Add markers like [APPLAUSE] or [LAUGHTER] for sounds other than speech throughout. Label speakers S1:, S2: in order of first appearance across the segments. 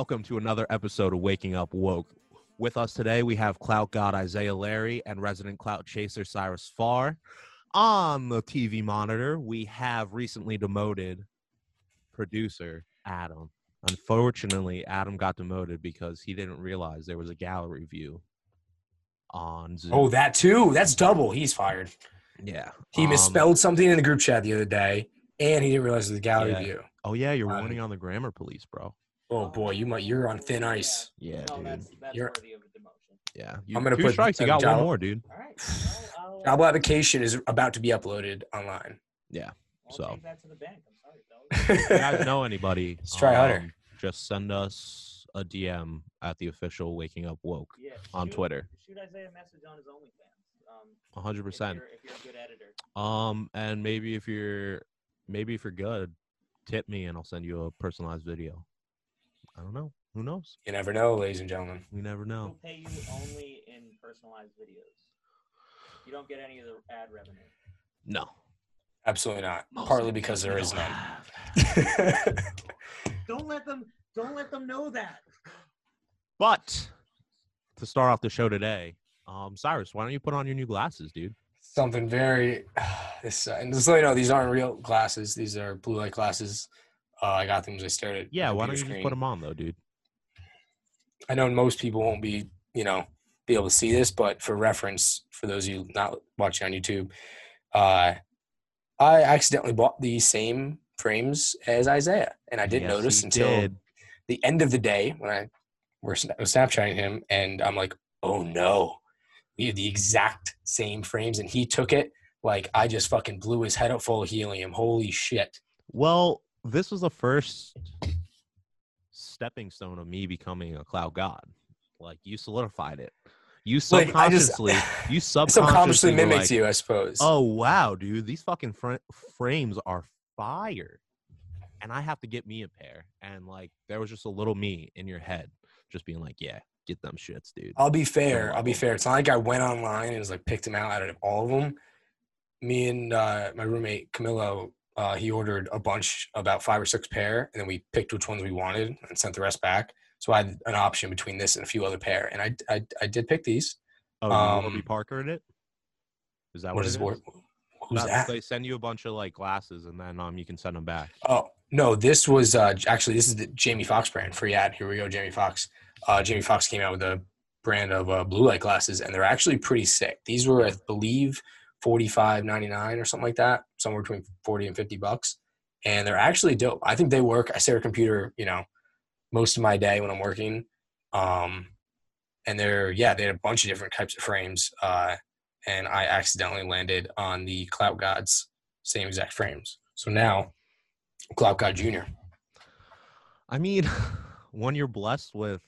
S1: Welcome to another episode of Waking Up Woke. With us today, we have Clout God Isaiah Larry and resident Clout Chaser Cyrus Farr. On the TV monitor, we have recently demoted producer Adam. Unfortunately, Adam got demoted because he didn't realize there was a gallery view on Zoom.
S2: Oh, that too. That's double. He's fired.
S1: yeah.
S2: He
S1: Um,
S2: misspelled something in the group chat the other day, and he didn't realize it was a gallery
S1: Yeah.
S2: view.
S1: Oh yeah, you're
S2: Um,
S1: warning on the grammar police, bro.
S2: Oh boy, you might you're on thin ice.
S1: Yeah,
S3: no,
S1: dude.
S3: that's, that's
S2: You're-
S3: worthy of a demotion.
S1: Yeah. You,
S2: I'm gonna
S1: two
S2: put
S1: strikes. You got
S2: job-
S1: one more, dude.
S3: All right. Well, I'll,
S2: Job application is about to be uploaded online. Yeah.
S3: I'll
S1: so.
S3: take that to the bank. I'm sorry, fellas.
S1: If [LAUGHS] you guys know anybody,
S2: Let's try harder.
S1: um, Just send us a DM at the official Waking Up Woke
S3: Yeah,
S1: on
S3: shoot-
S1: Twitter.
S3: Shoot Isaiah a message on his OnlyFans. Um,
S1: A hundred
S3: if
S1: percent.
S3: you're, if you're a good editor.
S1: Um, and maybe if you're, maybe if you're good, tip me and I'll send you a personalized video. I don't know. Who knows?
S2: You never know, ladies and gentlemen.
S1: We never know.
S3: We'll
S1: know.
S3: pay you only in personalized videos. You don't get any of the ad revenue.
S1: No.
S2: Absolutely not.
S1: Most
S2: Partly because
S1: them
S2: there
S1: we
S2: is
S1: don't
S2: none. [LAUGHS]
S3: Don't let them. Don't let them know that.
S1: But to start off the show today, um, Cyrus, why don't you put on your new glasses, dude?
S2: Something very [SIGHS] this uh, and just so you know, these aren't real glasses. These are blue light glasses. Uh, I got them as I stared at.
S1: Yeah. Why don't you just put them on though, dude?
S2: I know most people won't be, you know, be able to see this, but for reference, for those of you not watching on YouTube, uh, I accidentally bought the same frames as Isaiah, and I didn't
S1: Yes,
S2: notice until
S1: did.
S2: the end of the day when I were was Snapchatting him, and I'm like, oh no, we have the exact same frames, and he took it like I just fucking blew his head up full of helium. Holy shit!
S1: Well, this was the first stepping stone of me becoming a Clout God. Like you solidified it. You
S2: Like, I just-
S1: subconsciously, you [LAUGHS] subconsciously,
S2: Subconsciously mimics
S1: like,
S2: you, I suppose.
S1: Oh wow, dude, these fucking fr- frames are fire, and I have to get me a pair. And like, there was just a little me in your head, just being like, "Yeah, get them shits, dude."
S2: I'll be fair. I'll be fair. It's not like I went online and was like picked them out out of all of them. Me and uh, my roommate Camilo, uh, he ordered a bunch, about five or six pair, and then we picked which ones we wanted and sent the rest back. So I had an option between this and a few other pair, and I I, I did pick these.
S1: Oh,
S2: um,
S1: Warby Parker in it? Is that
S2: What
S1: what,
S2: is
S1: it is?
S2: Who's
S1: That-
S2: that?
S1: They send you a bunch of like glasses, and then um, you can send them back.
S2: Oh no, this was uh, actually this is the Jamie Foxx brand. Free ad. Here we go, Jamie Foxx. Uh, Jamie Foxx came out with a brand of uh, blue light glasses, and they're actually pretty sick. These were, I believe, forty five ninety nine or something like that, somewhere between forty and fifty bucks, and they're actually dope. I think they work. I stare at a computer, you know, most of my day when I'm working. Um, and they're yeah, they had a bunch of different types of frames. Uh, and I accidentally landed on the Clout Gods same exact frames. So now, Clout God Junior.
S1: I mean, [LAUGHS] when you're blessed with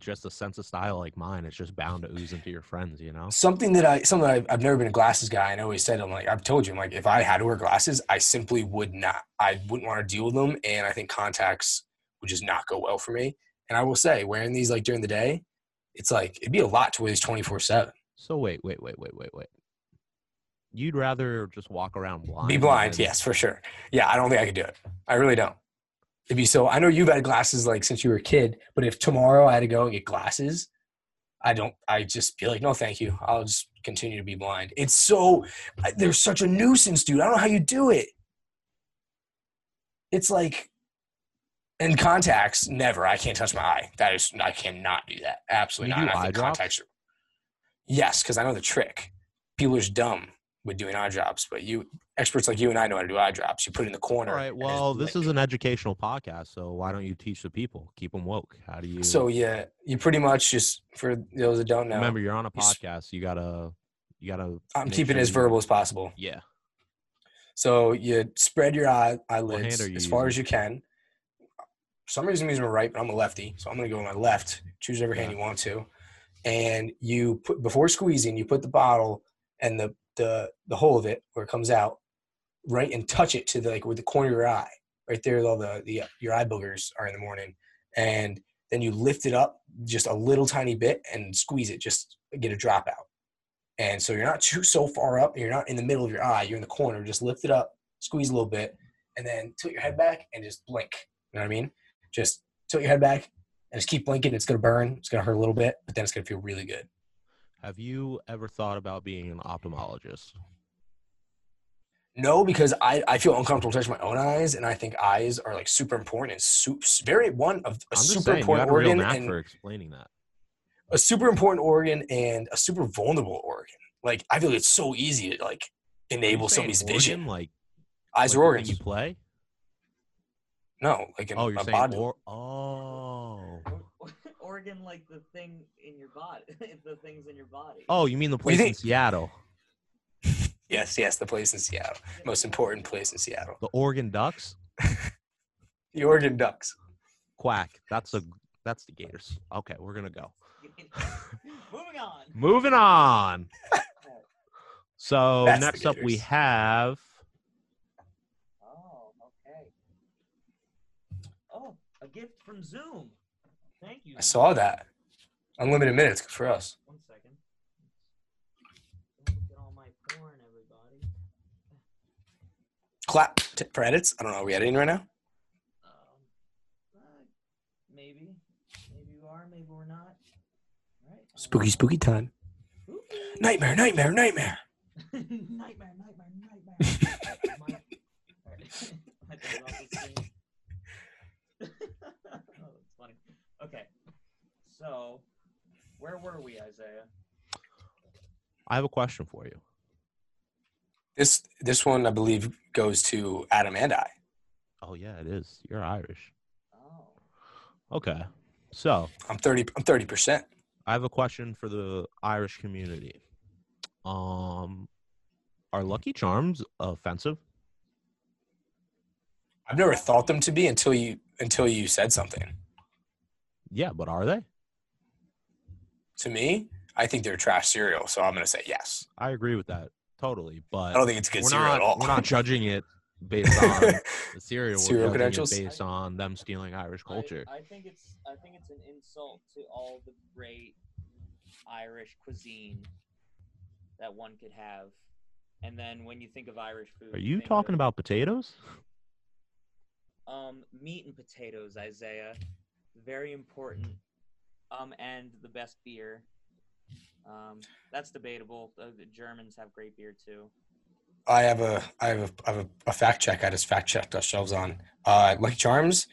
S1: just a sense of style like mine, it's just bound to ooze into your friends, you know?
S2: Something that I something that I've, I've never been a glasses guy. And I always said I'm like I've told you I'm like if I had to wear glasses, I simply would not. I wouldn't want to deal with them, and I think contacts would just not go well for me. And I will say, wearing these like during the day, it's like it'd be a lot to wear these 24 seven.
S1: So wait, wait, wait, wait, wait, wait. You'd rather just walk around blind?
S2: Be blind,
S1: than-
S2: yes, for sure. Yeah, I don't think I could do it. I really don't. It'd be so. I know you've had glasses like since you were a kid, but if tomorrow I had to go and get glasses, I don't. I just be like, no, thank you. I'll just continue to be blind. It's so. They're such a nuisance, dude. I don't know how you do it. It's like, and contacts, never. I can't touch my eye. That is, I cannot do that. Absolutely
S1: You
S2: not.
S1: do
S2: I think
S1: drops?
S2: contacts. Are, yes, because I know the trick. People are just dumb with doing eye drops, but you experts like you and I know how to do eye drops. You put it in the corner.
S1: All right. Well, this
S2: like-
S1: is an educational podcast, so why don't you teach the people? Keep them woke. How do you?
S2: So yeah, you pretty much just for those that don't know.
S1: remember, you're on a podcast. You gotta, you gotta.
S2: I'm keeping
S1: sure
S2: it as verbal as possible.
S1: Yeah.
S2: So you spread your eye eyelids
S1: you
S2: as far as you can. For some reason, I'm using my right, but I'm a lefty, so I'm gonna go with my left. Choose whatever hand you want to, and you put before squeezing, you put the bottle and the the the hole of it where it comes out, right, and touch it to the like with the corner of your eye, right there. All the the uh, your eye boogers are in the morning, and then you lift it up just a little tiny bit and squeeze it, just get a drop out. And so you're not too so far up, you're not in the middle of your eye, you're in the corner. Just lift it up, squeeze a little bit, and then tilt your head back and just blink. You know what I mean? Just tilt your head back, and just keep blinking. It's gonna burn. It's gonna hurt a little bit, but then it's gonna feel really good.
S1: Have you ever thought about being an ophthalmologist?
S2: No, because I, I feel uncomfortable touching my own eyes, and I think eyes are like super important and su- very one of a super
S1: saying,
S2: important
S1: got a real
S2: organ and
S1: for explaining that.
S2: a super important organ and a super vulnerable organ. Like I feel like it's so easy to like enable somebody's
S1: organ,
S2: vision.
S1: like
S2: Eyes
S1: like
S2: are organs.
S1: You play?
S2: No, like in
S1: Oh, you're
S2: a
S1: saying
S2: body.
S1: or- oh.
S3: Organ like the thing in your body, [LAUGHS] the things in your body.
S1: Oh, you mean the
S2: What do you
S1: place in? Seattle? [LAUGHS]
S2: yes, yes, the place in Seattle, most important place in Seattle.
S1: The Oregon Ducks?
S2: The Oregon Ducks.
S1: Quack. That's a that's the Gators. Okay, we're gonna go.
S3: Moving on. [LAUGHS]
S1: Moving on. So
S2: That's
S1: next up we have
S3: Oh, okay. Oh, a gift from Zoom. Thank you.
S2: I saw that. Unlimited minutes good for us.
S3: One second. Look at all my porn, everybody.
S2: Clap t- for edits. I don't know. Are we editing right now?
S3: Um, uh, maybe, maybe you are, maybe we're not. All right.
S2: Spooky, spooky time. Nightmare, nightmare, nightmare. [LAUGHS]
S3: nightmare, nightmare, nightmare. My- all right. I thought about this thing. oh, that's funny. Okay, so where were we, Isaiah?
S1: I have a question for you.
S2: This this one I believe goes to Adam and I.
S1: Oh yeah, it is. You're Irish.
S3: Oh,
S1: Okay. So
S2: I'm thirty. I'm thirty percent.
S1: I have a question for the Irish community. Um are Lucky Charms offensive?
S2: I've never thought them to be until you until you said something.
S1: Yeah, but are they?
S2: To me, I think they're trash cereal, so I'm gonna say yes.
S1: I agree with that totally, but
S2: I don't think it's good
S1: we're
S2: cereal
S1: not
S2: at all.
S1: we're not judging it [LAUGHS] based on the cereal.
S2: Cereal
S1: we're judging
S2: credentials?
S1: it based on them stealing Irish culture.
S3: I, think it's I think it's an insult to all the great Irish cuisine that one could have. And then when you think of Irish food,
S1: Are you talking
S3: of,
S1: about potatoes?
S3: um meat and potatoes, Isaiah? Very important. Um, and the best beer. Um, that's debatable. Uh, the Germans have great beer too.
S2: I have a I have a, I have a, a fact check. I just fact checked ourselves on. Uh, Lucky Charms,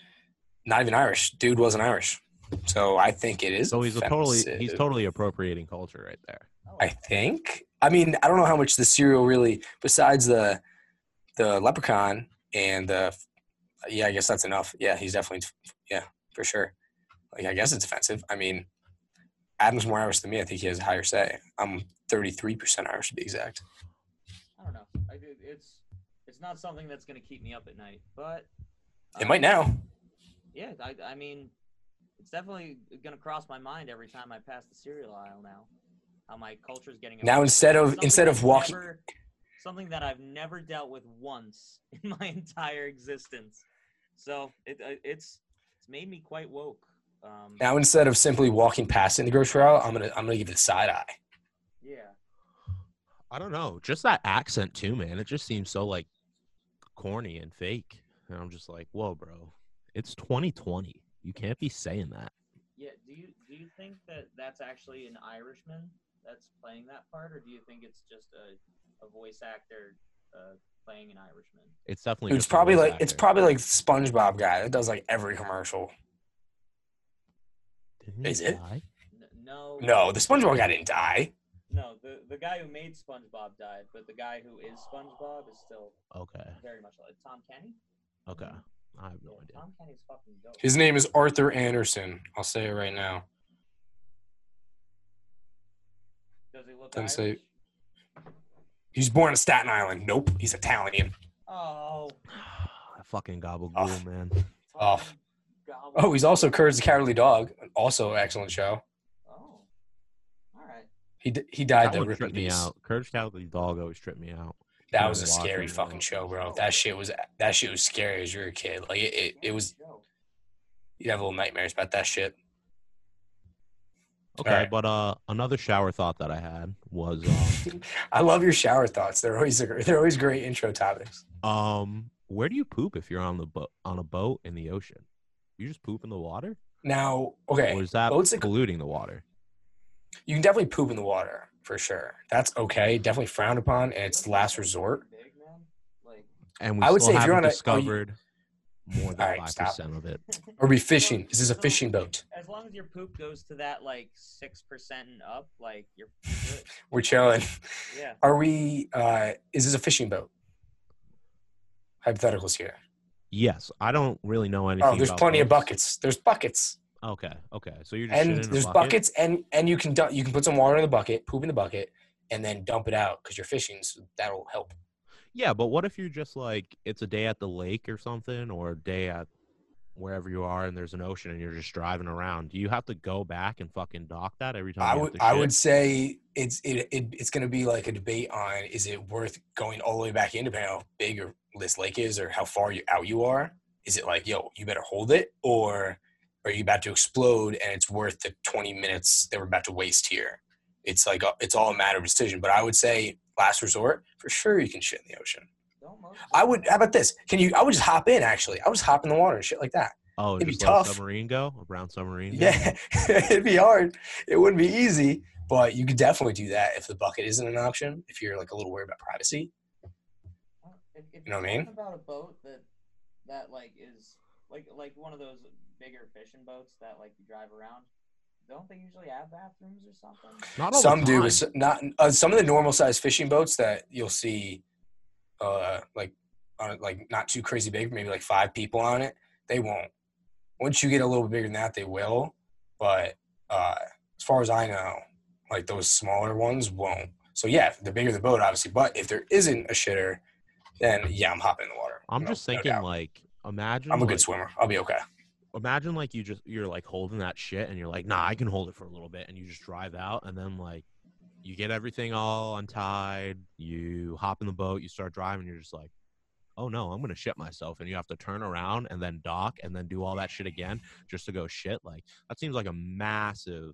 S2: not even Irish. Dude wasn't Irish, so I think it is.
S1: So he's a totally he's totally appropriating culture right there.
S2: I think. I mean, I don't know how much the cereal really, besides the the leprechaun and the. Yeah, I guess that's enough. Yeah, he's definitely. Yeah, for sure. Like, I guess it's offensive. I mean, Adam's more Irish than me. I think he has a higher say. I'm 33% Irish to be exact.
S3: I don't know. I, it- it's it's not something that's gonna keep me up at night, but
S2: It
S3: um,
S2: might now.
S3: Yeah, I, I mean, it's definitely gonna cross my mind every time I pass the cereal aisle now. How my culture's getting
S2: Now instead of- instead of walking-
S3: never- something that I've never dealt with once [LAUGHS] in my entire existence. So it uh, it's it's made me quite woke. Um,
S2: Now instead of simply walking past in the grocery aisle, I'm gonna I'm gonna give it the side eye.
S3: yeah.
S1: I don't know, just that accent too, man. It just seems so like corny and fake. And I'm just like, whoa, bro, it's 2020. You can't be saying that.
S3: Yeah. Do you do you think that that's actually an Irishman that's playing that part, or do you think it's just a, a voice actor uh, playing an Irishman?
S1: It's definitely.
S2: It's probably
S1: voice
S2: like it's probably like SpongeBob guy that does like every commercial.
S1: Didn't
S2: is it?
S1: die?
S3: No.
S2: No, the SpongeBob guy didn't die.
S3: No, the the guy who made SpongeBob died, but the guy who is SpongeBob is still
S1: Okay.
S3: very much like Tom Kenny.
S1: Okay. I have no idea.
S3: Tom Kenny's fucking dope.
S2: His name is Arthur Anderson. I'll say it right now.
S3: Does he look
S2: Doesn't
S3: Irish?
S2: say- He's born in Staten Island. Nope, he's Italian.
S3: Oh. [SIGHS]
S1: fucking gabagool,
S2: Off.
S1: man.
S2: Off. Oh, he's also Courage the Cowardly Dog. Also, excellent show.
S3: Oh. All right.
S2: He d- he died
S1: That
S2: though.
S1: one
S2: Rip
S1: tripped me
S2: peace.
S1: out. Courage the Cowardly Dog always tripped me out.
S2: That
S1: Yeah,
S2: was a
S1: watching
S2: scary
S1: it.
S2: fucking show, bro. That shit was that shit was scary as you were a kid. Like it, it, it was. You'd have little nightmares about that shit.
S1: Okay,
S2: Alright.
S1: but uh, another shower thought that I had was [LAUGHS] um,
S2: I love your shower thoughts. They're always they're always great intro topics.
S1: um, where do you poop if you're on the boat on a boat in the ocean? You just poop in the water,
S2: Now, okay,
S1: or is that
S2: boats that-
S1: polluting the water?
S2: you can definitely poop in the water for sure. That's okay. Definitely frowned upon, and it's last resort.
S3: Big man, like
S1: And we
S2: I would
S1: still
S2: say if you're
S1: haven't
S2: on a- oh, you-
S1: discovered more than
S2: All right,
S1: five
S2: stop.
S1: percent of it. [LAUGHS]
S2: Or be fishing. Is this is a fishing boat.
S3: as long as your poop goes to that like six percent and up, like you're good. [LAUGHS]
S2: We're chilling.
S3: Yeah.
S2: Are we? uh Is this a fishing boat? Hypotheticals here.
S1: Yes, I don't really know anything.
S2: Oh, there's
S1: about
S2: plenty of buckets. There's buckets,
S1: Okay, okay. So you're just
S2: and
S1: shitting a
S2: there's
S1: bucket?
S2: buckets, and and you can dump, you can put some water in the bucket, poop in the bucket, and then dump it out because you're fishing. So that'll help.
S1: Yeah, but what if you're just like it's a day at the lake or something, or a day at wherever you are, and there's an ocean, and you're just driving around? Do you have to go back and fucking dock that every time?
S2: I would I would say it's it, it it's going to be like a debate on is it worth going all the way back in depending on how big or this lake is or how far you out you are. Is it like yo you better hold it or are you about to explode and it's worth the 20 minutes that we're about to waste here? It's like a, it's all a matter of decision. But I would say last resort for sure you can shit in the ocean. I would. How about this? Can you? I would just hop in. Actually, I would just hop in the water and shit like that.
S1: Oh,
S2: it'd be
S1: just a
S2: tough.
S1: submarine go, a brown submarine. go?
S2: Yeah, [LAUGHS] it'd be hard. It wouldn't be easy, but you could definitely do that if the bucket isn't an option. If you're like a little worried about privacy.
S3: If, if
S2: You know what I mean?
S3: About a boat that that like is like like one of those bigger fishing boats that like you drive around. Don't they usually have bathrooms or something?
S1: Not all
S2: Some
S1: the
S2: do,
S1: time.
S2: but not uh, some of the normal sized fishing boats that you'll see, uh, like on like not too crazy big, maybe like five people on it. They won't. Once you get a little bit bigger than that, they will. But uh, as far as I know, like those smaller ones won't. So yeah, the bigger the boat, obviously. But if there isn't a shitter, then yeah, I'm hopping in the water.
S1: I'm
S2: No-
S1: just thinking,
S2: doubt.
S1: like, imagine.
S2: I'm a
S1: like,
S2: good swimmer. I'll be okay.
S1: Imagine like you just you're like holding that shit, and you're like, nah, I can hold it for a little bit, and you just drive out, and then like you get everything all untied, you hop in the boat, you start driving, you're just like, oh no, I'm gonna shit myself, and you have to turn around and then dock and then do all that shit again just to go shit. Like that seems like a massive,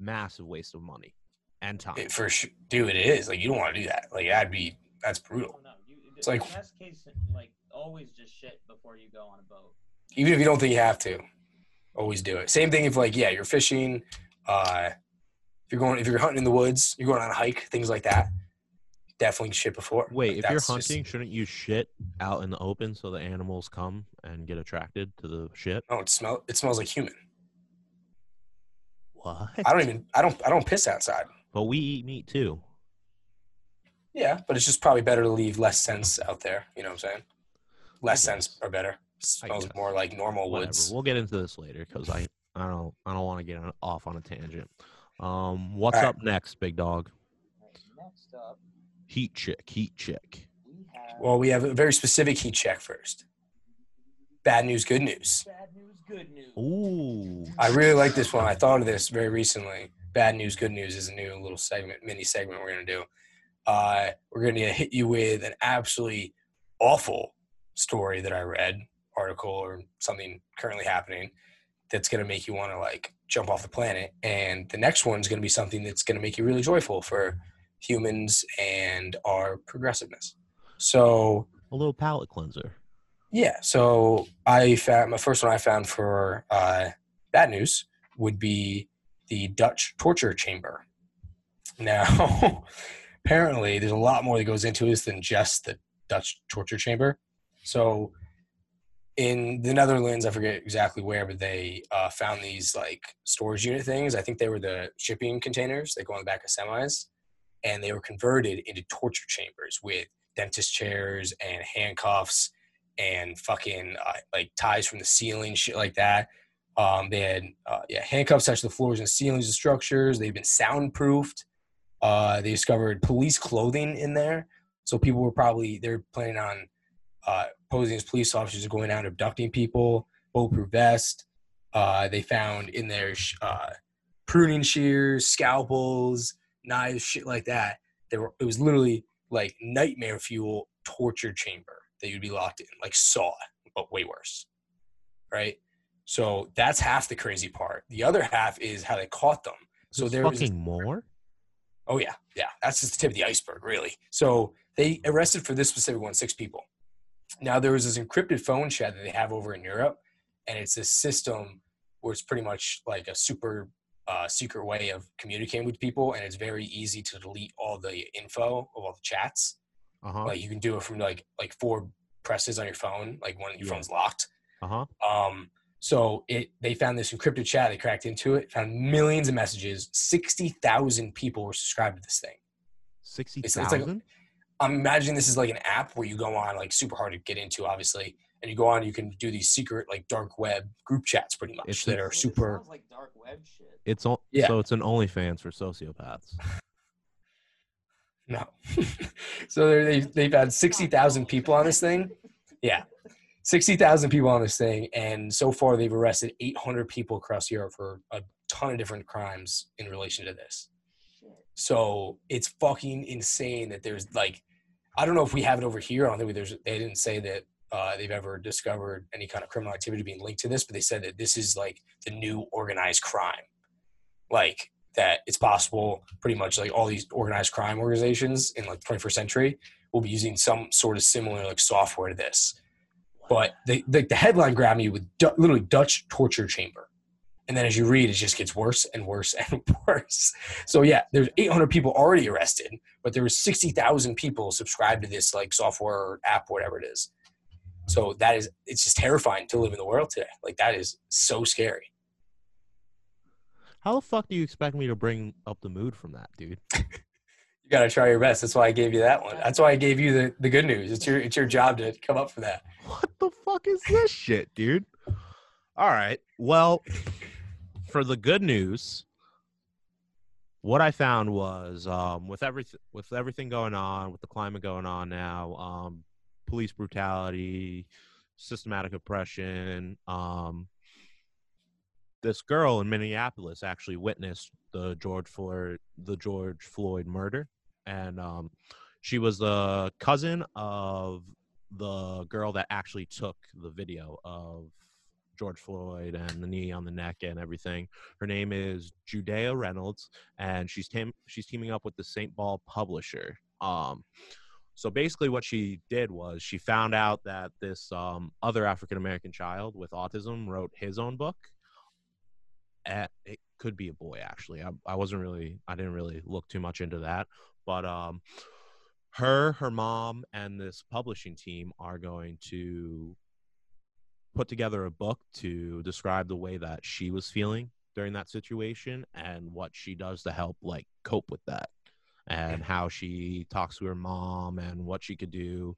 S1: massive waste of money and eh, time.
S2: It, for sure, dude, it is like you don't want to do that. Like I'd be that's brutal.
S3: Oh, no. You,
S2: It's like-
S3: best case, like always just shit before you go on a boat.
S2: Even if you don't think you have to always do it. Same thing if like yeah you're fishing uh if you're going if you're hunting in the woods you're going on a hike things like that definitely shit before.
S1: Wait,
S2: Like,
S1: if you're
S2: that's just-
S1: hunting, shouldn't you shit out in the open so the animals come and get attracted to the shit?
S2: oh it smell it smells like human.
S1: What?
S2: i don't even i don't i don't piss outside.
S1: But we eat meat too.
S2: yeah but it's just probably better to leave less sense out there you know what i'm saying? Less
S1: sense
S2: are better
S1: I
S2: smells more like normal
S1: Whatever.
S2: woods
S1: We'll get into this later because I I don't I don't want to get on, off on a tangent. Um, what's
S2: Alright.
S1: up next, big dog?
S3: Alright, next up,
S1: Heat check. heat check.
S3: we have
S2: well we have a very specific heat check first bad news good news
S3: bad news, good news.
S1: Ooh.
S2: I really like this one. I thought of this very recently. Bad news, good news is a new little segment, mini segment we're gonna do. Uh, we're gonna hit you with an absolutely awful story that I read, article or something currently happening that's gonna make you want to like jump off the planet. And the next one's gonna be something that's gonna make you really joyful for humans and our progressiveness. So
S1: A little palate cleanser.
S2: yeah, so I found my first one I found for uh, bad news would be the Dutch torture chamber. Now, [LAUGHS] apparently, there's a lot more that goes into this than just the Dutch torture chamber. So, in the Netherlands, I forget exactly where, but they uh, found these like storage unit things. I think they were the shipping containers that go on the back of semis, and they were converted into torture chambers with dentist chairs and handcuffs and fucking uh, like ties from the ceiling, shit like that. Um, they had uh, yeah handcuffs touched the floors and ceilings of structures. They've been soundproofed. Uh, they discovered police clothing in there, so people were probably they're planning on uh, posing as police officers going out and abducting people. Bulletproof vest. Uh, they found in their sh- uh, pruning shears, scalpels, knives, shit like that. They were it was literally like nightmare fuel torture chamber that you'd be locked in, like Saw, but way worse. Right? So that's half the crazy part. The other half is how they caught them. So
S1: There's
S2: there was
S1: more.
S2: Oh yeah, yeah. That's just the tip of the iceberg, really. So they arrested for this specific one six people. Now there was this encrypted phone chat that they have over in Europe, and it's a system where it's pretty much like a super uh, secret way of communicating with people, and it's very easy to delete all the info of all the chats.
S1: Uh huh.
S2: Like you can do it from like like four presses on your phone, like when your
S1: Yeah.
S2: phone's locked.
S1: Uh huh.
S2: Um, so it they found this encrypted chat. They cracked into it, found millions of messages. Sixty thousand people were subscribed to this thing.
S1: Sixty
S2: it's like-
S1: thousand.
S2: I'm imagining this is like an app where you go on, like super hard to get into, obviously, and you go on. You can do these secret like dark web group chats, pretty much
S1: It's-
S2: that are
S3: This
S2: super.
S3: Sounds like dark web shit.
S1: It's all.
S2: Yeah.
S1: So it's an OnlyFans for sociopaths. [LAUGHS]
S2: No, [LAUGHS] so they're- they they've had sixty thousand people on this thing. Yeah. Sixty thousand people on this thing, and so far they've arrested eight hundred people across Europe for a ton of different crimes in relation to this. So it's fucking insane that there's like, I don't know if we have it over here. I don't think there's. They didn't say that uh, they've ever discovered any kind of criminal activity being linked to this, but they said that this is like the new organized crime, like that it's possible. Pretty much like all these organized crime organizations in like the 21st century will be using some sort of similar like software to this. But the the, the headline grabbed me with du- literally Dutch torture chamber. And then as you read, it just gets worse and worse [LAUGHS] and worse. So yeah, there's 800 people already arrested, but there was 60,000 people subscribed to this like software or app, whatever it is. So that is, it's just terrifying to live in the world today. Like that is so scary.
S1: How the fuck do you expect me to bring up the mood from that, dude? [LAUGHS]
S2: You got to try your best. That's why I gave you that one. That's why I gave you the, the good news. It's your, it's your job to come up for that.
S1: What the fuck is this shit, dude? All right. Well, for the good news, what I found was um, with everything with everything going on, with the climate going on now, um, police brutality, systematic oppression. Um, this girl in Minneapolis actually witnessed the George Floyd the George Floyd murder, and um, she was the cousin of the girl that actually took the video of George Floyd and the knee on the neck and everything. Her name is Judeah Reynolds, and she's team she's teaming up with the St. Paul publisher. Um, so basically, what she did was she found out that this um, other African American child with autism wrote his own book. At, it could be a boy, actually. I, I wasn't really, I didn't really look too much into that, but um, her, her mom, and this publishing team are going to put together a book to describe the way that she was feeling during that situation and what she does to help like cope with that and how she talks to her mom and what she could do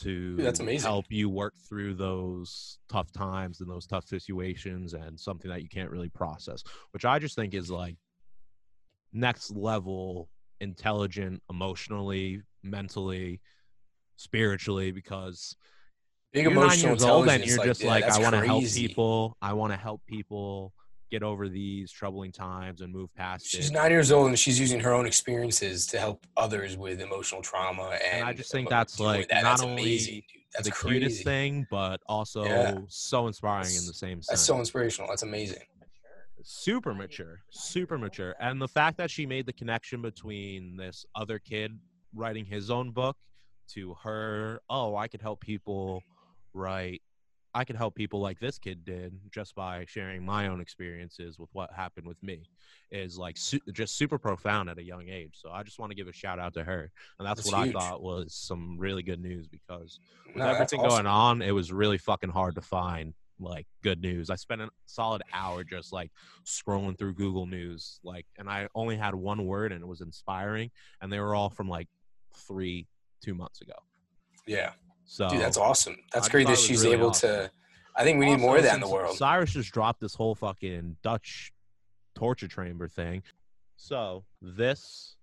S1: to
S2: Dude, that's amazing.
S1: help you work through those tough times and those tough situations and something that you can't really process which i just think is like next level intelligent emotionally mentally spiritually because
S2: Big
S1: you're nine years old and you're just
S2: yeah,
S1: like, I want to help people. I want to help people get over these troubling times and move past
S2: She's
S1: it.
S2: nine years old and she's using her own experiences to help others with emotional trauma. And,
S1: And I just think that's, like,
S2: that.
S1: not
S2: that's
S1: only
S2: amazing. That's
S1: the
S2: crazy.
S1: cutest thing, but also
S2: Yeah.
S1: so inspiring in the same sense.
S2: That's so inspirational. That's amazing.
S1: Super mature, super mature. And the fact that she made the connection between this other kid writing his own book to her, oh, I could help people write. I could help people like this kid did just by sharing my own experiences with what happened with me is like su- just super profound at a young age. So I just want to give a shout out to her. And that's,
S2: That's
S1: what
S2: huge.
S1: I thought was some really good news because with
S2: No,
S1: everything
S2: awesome.
S1: going on, it was really fucking hard to find like good news. I spent a solid hour just like scrolling through Google News, like, and I only had one word, and it was inspiring, and they were all from like three, two months ago.
S2: Yeah,
S1: So,
S2: dude, that's awesome. That's
S1: I
S2: great that she's
S1: really
S2: able
S1: awesome.
S2: to. I think we need more of that in the world.
S1: Cyrus just dropped this whole fucking Dutch torture chamber thing. So this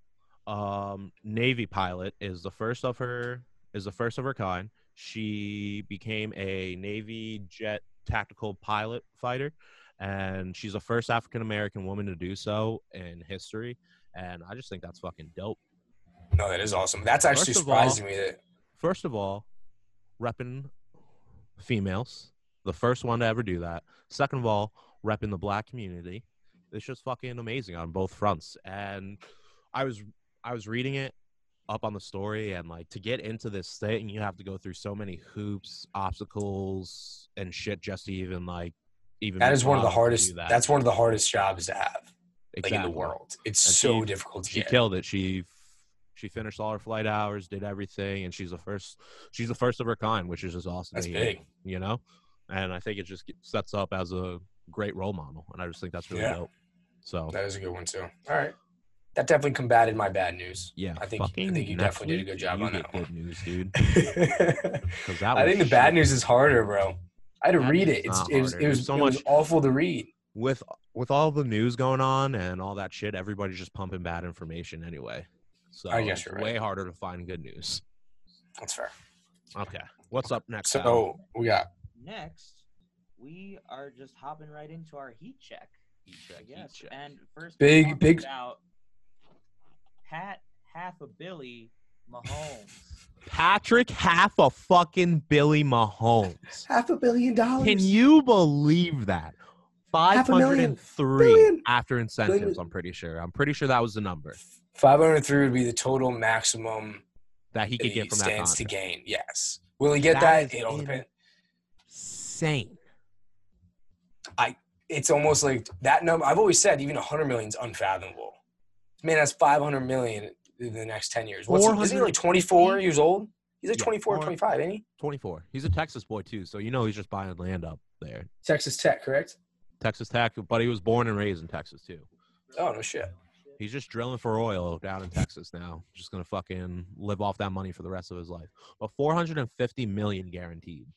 S1: um, Navy pilot is the first of her is the first of her kind. She became a Navy jet tactical pilot fighter, and she's the first African American woman to do so in history. And I just think that's fucking dope.
S2: No, that is awesome. That's actually
S1: First of all-
S2: surprising me that
S1: First of all, repping females, the first one to ever do that. Second of all, repping the black community. It's just fucking amazing on both fronts. And I was I was reading it up on the story and like to get into this thing you have to go through so many hoops obstacles and shit just to even like even
S2: That is one of the hardest.
S1: that.
S2: That's one of the hardest jobs to have, like in the world. It's
S1: And
S2: so
S1: she-
S2: difficult to
S1: she
S2: get.
S1: killed it she she finished all her flight hours did everything and she's the first she's the first of her kind which is just awesome
S2: That's big.
S1: you know and i think it just sets up as a great role model and i just think that's really
S2: Yeah.
S1: dope so
S2: That is a good one too. All right, that definitely combated my bad news.
S1: yeah
S2: I think- I think you definitely did a good job on that one.
S1: news dude [LAUGHS]
S2: I
S1: that was
S2: think the bad news is harder, bro. I had to
S1: Bad
S2: read it.
S1: is
S2: it was it was
S1: so
S2: it was awful to read.
S1: with with all the news going on and all that shit everybody's just pumping bad information anyway so
S2: I guess
S1: it's
S2: you're right.
S1: way harder to find good news
S2: That's fair.
S1: okay what's up next Adam?
S2: So we got
S3: Next, we are just hopping right into our heat check.
S1: Heat check, heat
S3: Yes,
S1: check.
S3: and first
S2: Big- big-
S3: about Pat half a Billy Mahomes.
S1: Patrick half a fucking Billy Mahomes.
S2: half a billion dollars.
S1: Can you believe that?
S2: Half a million.
S1: 503
S2: Billion.
S1: after incentives,
S2: Billion.
S1: I'm pretty sure. I'm pretty sure that was the number
S2: Five hundred three would be the total maximum
S1: that he could get from that
S2: stands to gain. Yes. Will he get
S1: That
S2: that? It all depends.
S1: Insane.
S2: It's almost like that number. I've always said even hundred million is unfathomable. This man has five hundred million in the next ten years. What's isn't he like twenty four years old? He's like
S1: Yeah,
S2: 24,
S1: four-
S2: 25, ain't he?
S1: 24. He's a Texas boy too, so you know he's just buying land up there.
S2: Texas Tech, correct?
S1: Texas Tech, but he was born and raised in Texas too.
S2: Oh no shit.
S1: He's just drilling for oil down in Texas now. Just gonna fucking live off that money for the rest of his life. But 450 million guaranteed.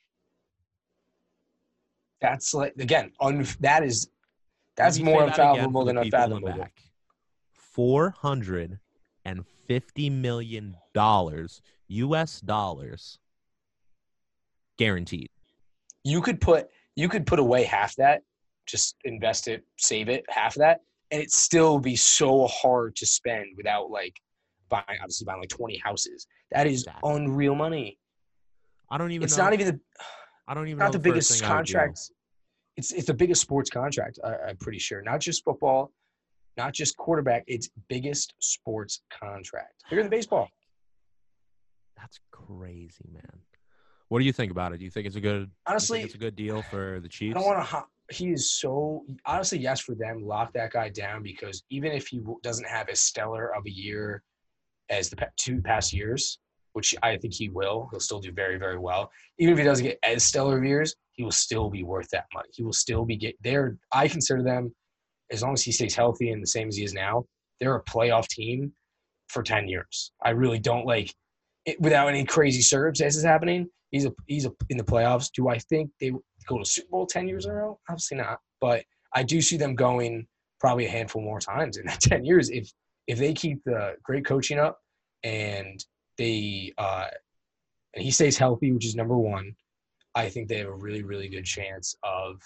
S2: That's like again, un, that is that's more
S1: say that
S2: unfathomable than
S1: people in the
S2: unfathomable.
S1: Four hundred and fifty million dollars, U.S. dollars, guaranteed.
S2: You could put you could put away half that, just invest it, save it, half that, and it still be so hard to spend without like buying obviously buying like twenty houses. That is
S1: Exactly.
S2: unreal money.
S1: I don't even.
S2: It's
S1: know,
S2: not even the
S1: I don't even
S2: not
S1: know
S2: the
S1: first
S2: biggest
S1: thing I would do.
S2: contract. It's it's the biggest sports contract. I, I'm pretty sure. Not just football, not just quarterback. It's biggest sports contract. Bigger than [SIGHS] baseball.
S1: That's crazy, man. What do you think about it? Do you think it's a good?
S2: Honestly,
S1: it's a good deal for the Chiefs.
S2: I don't want to. He is so honestly yes for them. Lock that guy down because even if he doesn't have as stellar of a year as the two past years, which I think he will, he'll still do very very well. Even if he doesn't get as stellar of years, he will still be worth that money. He will still be get there. I consider them as long as he stays healthy and the same as he is now. They're a playoff team for ten years. I really don't like it without any crazy circumstances happening. He's a he's a, in the playoffs. Do I think they go to Super Bowl ten years in a row? Obviously not. But I do see them going probably a handful more times in that [LAUGHS] ten years if if they keep the great coaching up and they uh, and he stays healthy, which is number one. I think they have a really really good chance of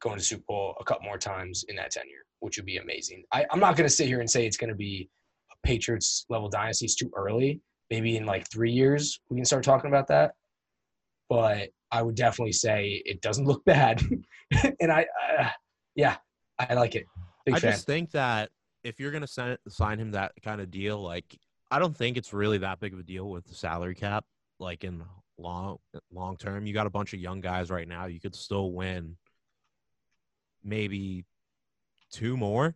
S2: going to Super Bowl a couple more times in that ten year, which would be amazing. I, I'm not going to sit here and say it's going to be a Patriots level dynasty. It's too early. Maybe in like three years we can start talking about that but I would definitely say it doesn't look bad. [LAUGHS] and I, uh, yeah, I like it. Big
S1: I
S2: fan.
S1: just think that if you're gonna sign, sign him that kind of deal, like I don't think it's really that big of a deal with the salary cap. Like in long long term, you got a bunch of young guys right now. You could still win maybe two more.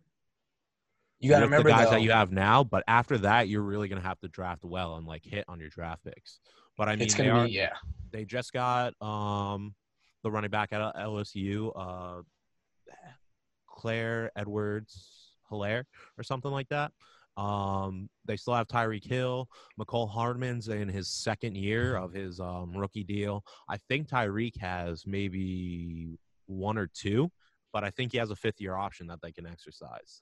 S2: you got to remember
S1: the guys
S2: though,
S1: that you have now, but after that, you're really gonna have to draft well and like hit on your draft picks. But I mean,
S2: it's
S1: they
S2: gonna
S1: are,
S2: be yeah.
S1: they just got um the running back at LSU, uh, Claire Edwards Helaire or something like that. Um, they still have Tyreek Hill, Mecole Hardman's in his second year of his um, rookie deal. I think Tyreek has maybe one or two, but I think he has a fifth year option that they can exercise.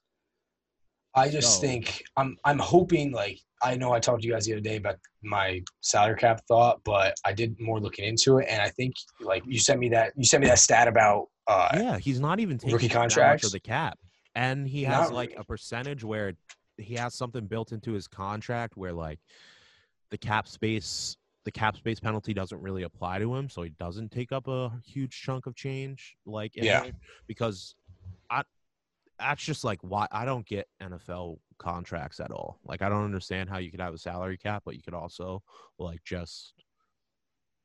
S2: I just think I'm I'm hoping like I know I talked to you guys the other day about my salary cap thought, but I did more looking into it, and I think like you sent me that you sent me that stat about uh,
S1: Yeah, he's not even taking
S2: Rookie contracts?
S1: of the cap, and he has
S2: Not
S1: like
S2: really.
S1: a percentage where he has something built into his contract where like the cap space, the cap space penalty doesn't really apply to him, so he doesn't take up a huge chunk of change. Like
S2: Yeah.
S1: because I that's just like why I don't get NFL contracts at all. Like I don't understand how you could have a salary cap, but you could also like just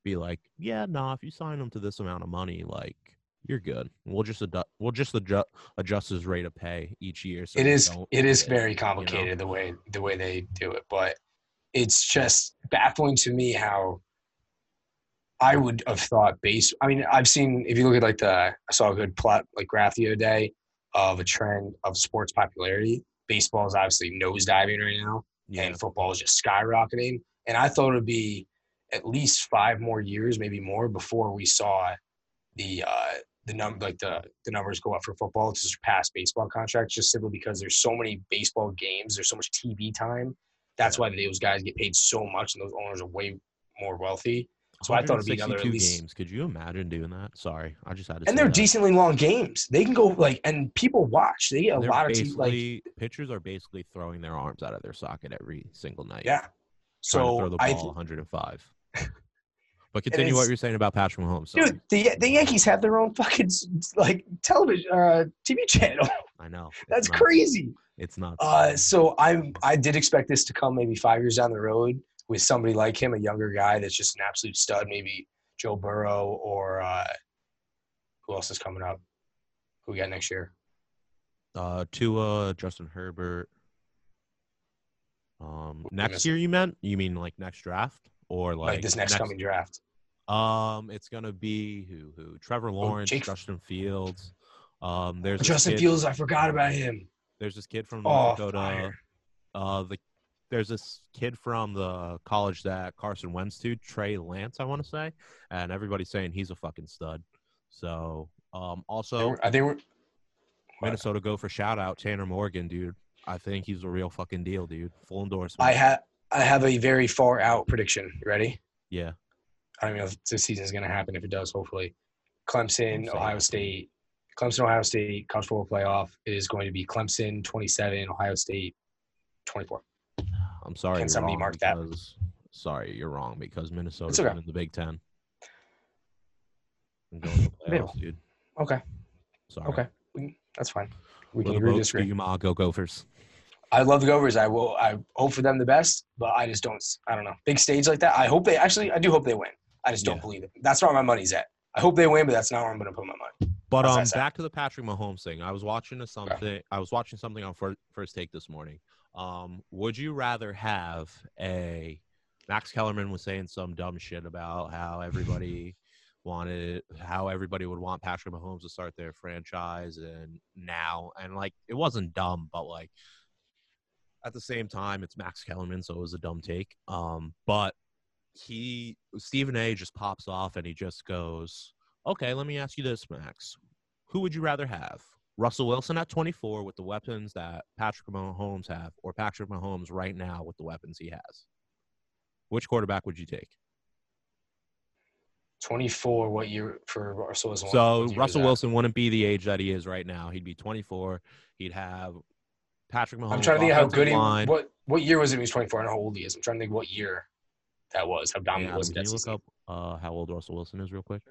S1: be like, yeah, nah, if you sign him to this amount of money, like you're good. We'll just adjust. We'll just adjust adjust his rate of pay each year. So
S2: it is it is
S1: get-
S2: very complicated the way the way they do it but it's just baffling to me how i would have thought base i mean i've seen if you look at like the i saw a good plot like graph the other day of a trend of sports popularity. Baseball is obviously nosediving right now
S1: Yeah,
S2: and football is just skyrocketing. And i thought it would be at least five more years maybe more before we saw the uh the number like the the numbers go up for football to surpass baseball contracts just simply because there's so many baseball games there's so much tv time. That's why those guys get paid so much and those owners are way more wealthy so i thought it'd be another at least
S1: games. Could you imagine doing that? Sorry, I just had to.
S2: and they're
S1: that.
S2: decently long games they can go like and people watch they get a
S1: They're
S2: lot of t- like
S1: pitchers are basically throwing their arms out of their socket every single night.
S2: yeah so
S1: throw the
S2: i
S1: ball
S2: th-
S1: 105. [LAUGHS] but continue what you're saying about Patrick Mahomes. Sorry.
S2: dude the, the yankees have their own fucking like television uh tv channel
S1: I know [LAUGHS]
S2: that's
S1: nuts.
S2: crazy
S1: It's not.
S2: Uh, so I'm I did expect this to come maybe five years down the road with somebody like him, a younger guy that's just an absolute stud, maybe Joe Burrow or uh, who else is coming up? Who we got next year?
S1: uh, Tua, Justin Herbert. Um, next year you meant? You mean like next draft or like,
S2: Like, this next, coming draft.
S1: Um, it's gonna be who? Who? Trevor Lawrence,
S2: Oh, Jake-
S1: Justin Fields. Um, there's
S2: Justin Fields, I forgot about him.
S1: There's this kid from
S2: Oh,
S1: Dakota.
S2: fire.
S1: Uh, the there's this kid from the college that Carson went to, Trey Lance, I want to say, and everybody's saying he's a fucking stud. So, um,
S2: They
S1: also
S2: were- I think we're
S1: Minnesota go for shout out Tanner Morgan, dude. I think he's a real fucking deal, dude. Full endorsement.
S2: I have I have a very far out prediction. You ready?
S1: yeah.
S2: I don't know if this season is going to happen. If it does, hopefully, Clemson, Ohio. State, Clemson, Ohio State college football playoff is going to be Clemson 27, Ohio State 24.
S1: I'm sorry.
S2: Can somebody mark that?
S1: because- Sorry, you're wrong because Minnesota's
S2: okay.
S1: in the Big Ten. I'm going [SIGHS] to playoffs, dude.
S2: Okay,
S1: Sorry.
S2: okay, can- that's fine. We
S1: Go
S2: can
S1: the
S2: agree to
S1: Boats, do
S2: disagree.
S1: you, Ma, go Gophers.
S2: I love the Gophers. I will. I hope for them the best, but I just don't. I don't know. Big stage like that. I hope they actually. I do hope they win. I just don't
S1: Yeah.
S2: believe it. That's not where my money's at. I hope they win, but that's not where I'm going to put my money.
S1: But
S2: How's
S1: um, back to the Patrick Mahomes thing. I was watching a something. I was watching something on first, first take this morning. Um, would you rather have a Max Kellerman was saying some dumb shit about how everybody [LAUGHS] wanted how everybody would want Patrick Mahomes to start their franchise and now and like it wasn't dumb, but like at the same time it's Max Kellerman, so it was a dumb take. Um, but he Stephen A just pops off and he just goes, Okay, let me ask you this, Max. Who would you rather have? Russell Wilson at 24 with the weapons that Patrick Mahomes have, or Patrick Mahomes right now with the weapons he has? Which quarterback would you take?
S2: 24. What year for Russell Wilson?
S1: So
S2: What year was
S1: Russell? Wilson wouldn't be the age that he is right now. He'd be 24. He'd have Patrick Mahomes.
S2: I'm trying to think how good he.
S1: line.
S2: What what year was it? When he was 24. I don't know how old he is. I'm trying to think what year that was. How dominant
S1: Adam,
S2: was he
S1: can you look
S2: season?
S1: up uh, how old Russell Wilson is real quick?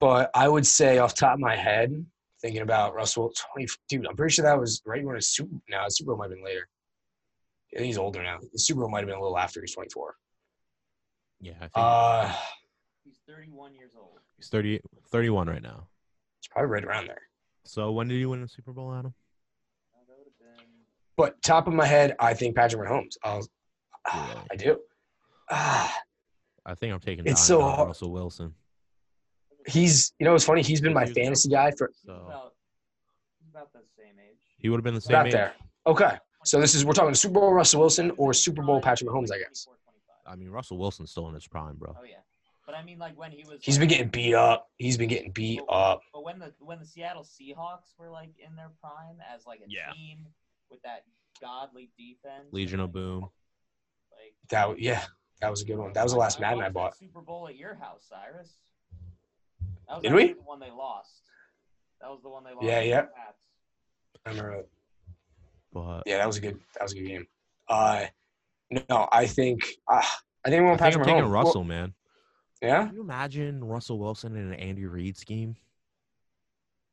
S2: But I would say off the top of my head, thinking about Russell 20. Dude, I'm pretty sure that was right when his Super. Now his Super Bowl might have been later. I think he's older now. The Super Bowl might have been a little after he's 24.
S1: Yeah, I think
S2: Uh,
S3: He's 31 years old.
S1: he's 30, 31 right now.
S2: it's probably right around there.
S1: So when did he win the Super Bowl, Adam?
S3: Uh, that would have been.
S2: But top of my head, I think Patrick Mahomes. I'll, [SIGHS]
S1: Really?
S2: I do. Ah, [SIGHS]
S1: I think I'm taking
S2: It's
S1: Diamond
S2: so
S1: on
S2: hard.
S1: Russell Wilson.
S2: He's. You know, it's funny. He's been my
S1: He's
S2: fantasy guy for
S1: So
S3: about, about the same age.
S1: he would have been the same
S2: about
S1: age.
S2: there. Okay, so this is we're talking Super Bowl Russell Wilson or Super Bowl Patrick Mahomes, I guess.
S1: I mean, Russell Wilson's still in his prime, bro.
S3: Oh yeah, but I mean like when he was.
S2: He's been getting beat up. He's been getting beat up.
S3: But when the when the Seattle Seahawks were like in their prime as like a
S1: Yeah.
S3: team with that godly defense,
S1: Legion of
S3: like,
S1: Boom.
S3: Like
S2: That yeah, that was a good one. That was the last Madden I bought.
S3: Super Bowl at your house, Cyrus. That was
S2: Did we?
S3: The one they lost. That was the one they lost.
S2: Yeah,
S3: to the
S2: yeah. I remember. that.
S1: But
S2: Yeah, that was a good. That was a good game. Uh, no, I think. Uh, I think we're
S1: I think I'm
S2: Patrick
S1: taking
S2: Mahomes.
S1: Russell, man.
S2: Yeah,
S1: Can you imagine Russell Wilson in an Andy Reid scheme?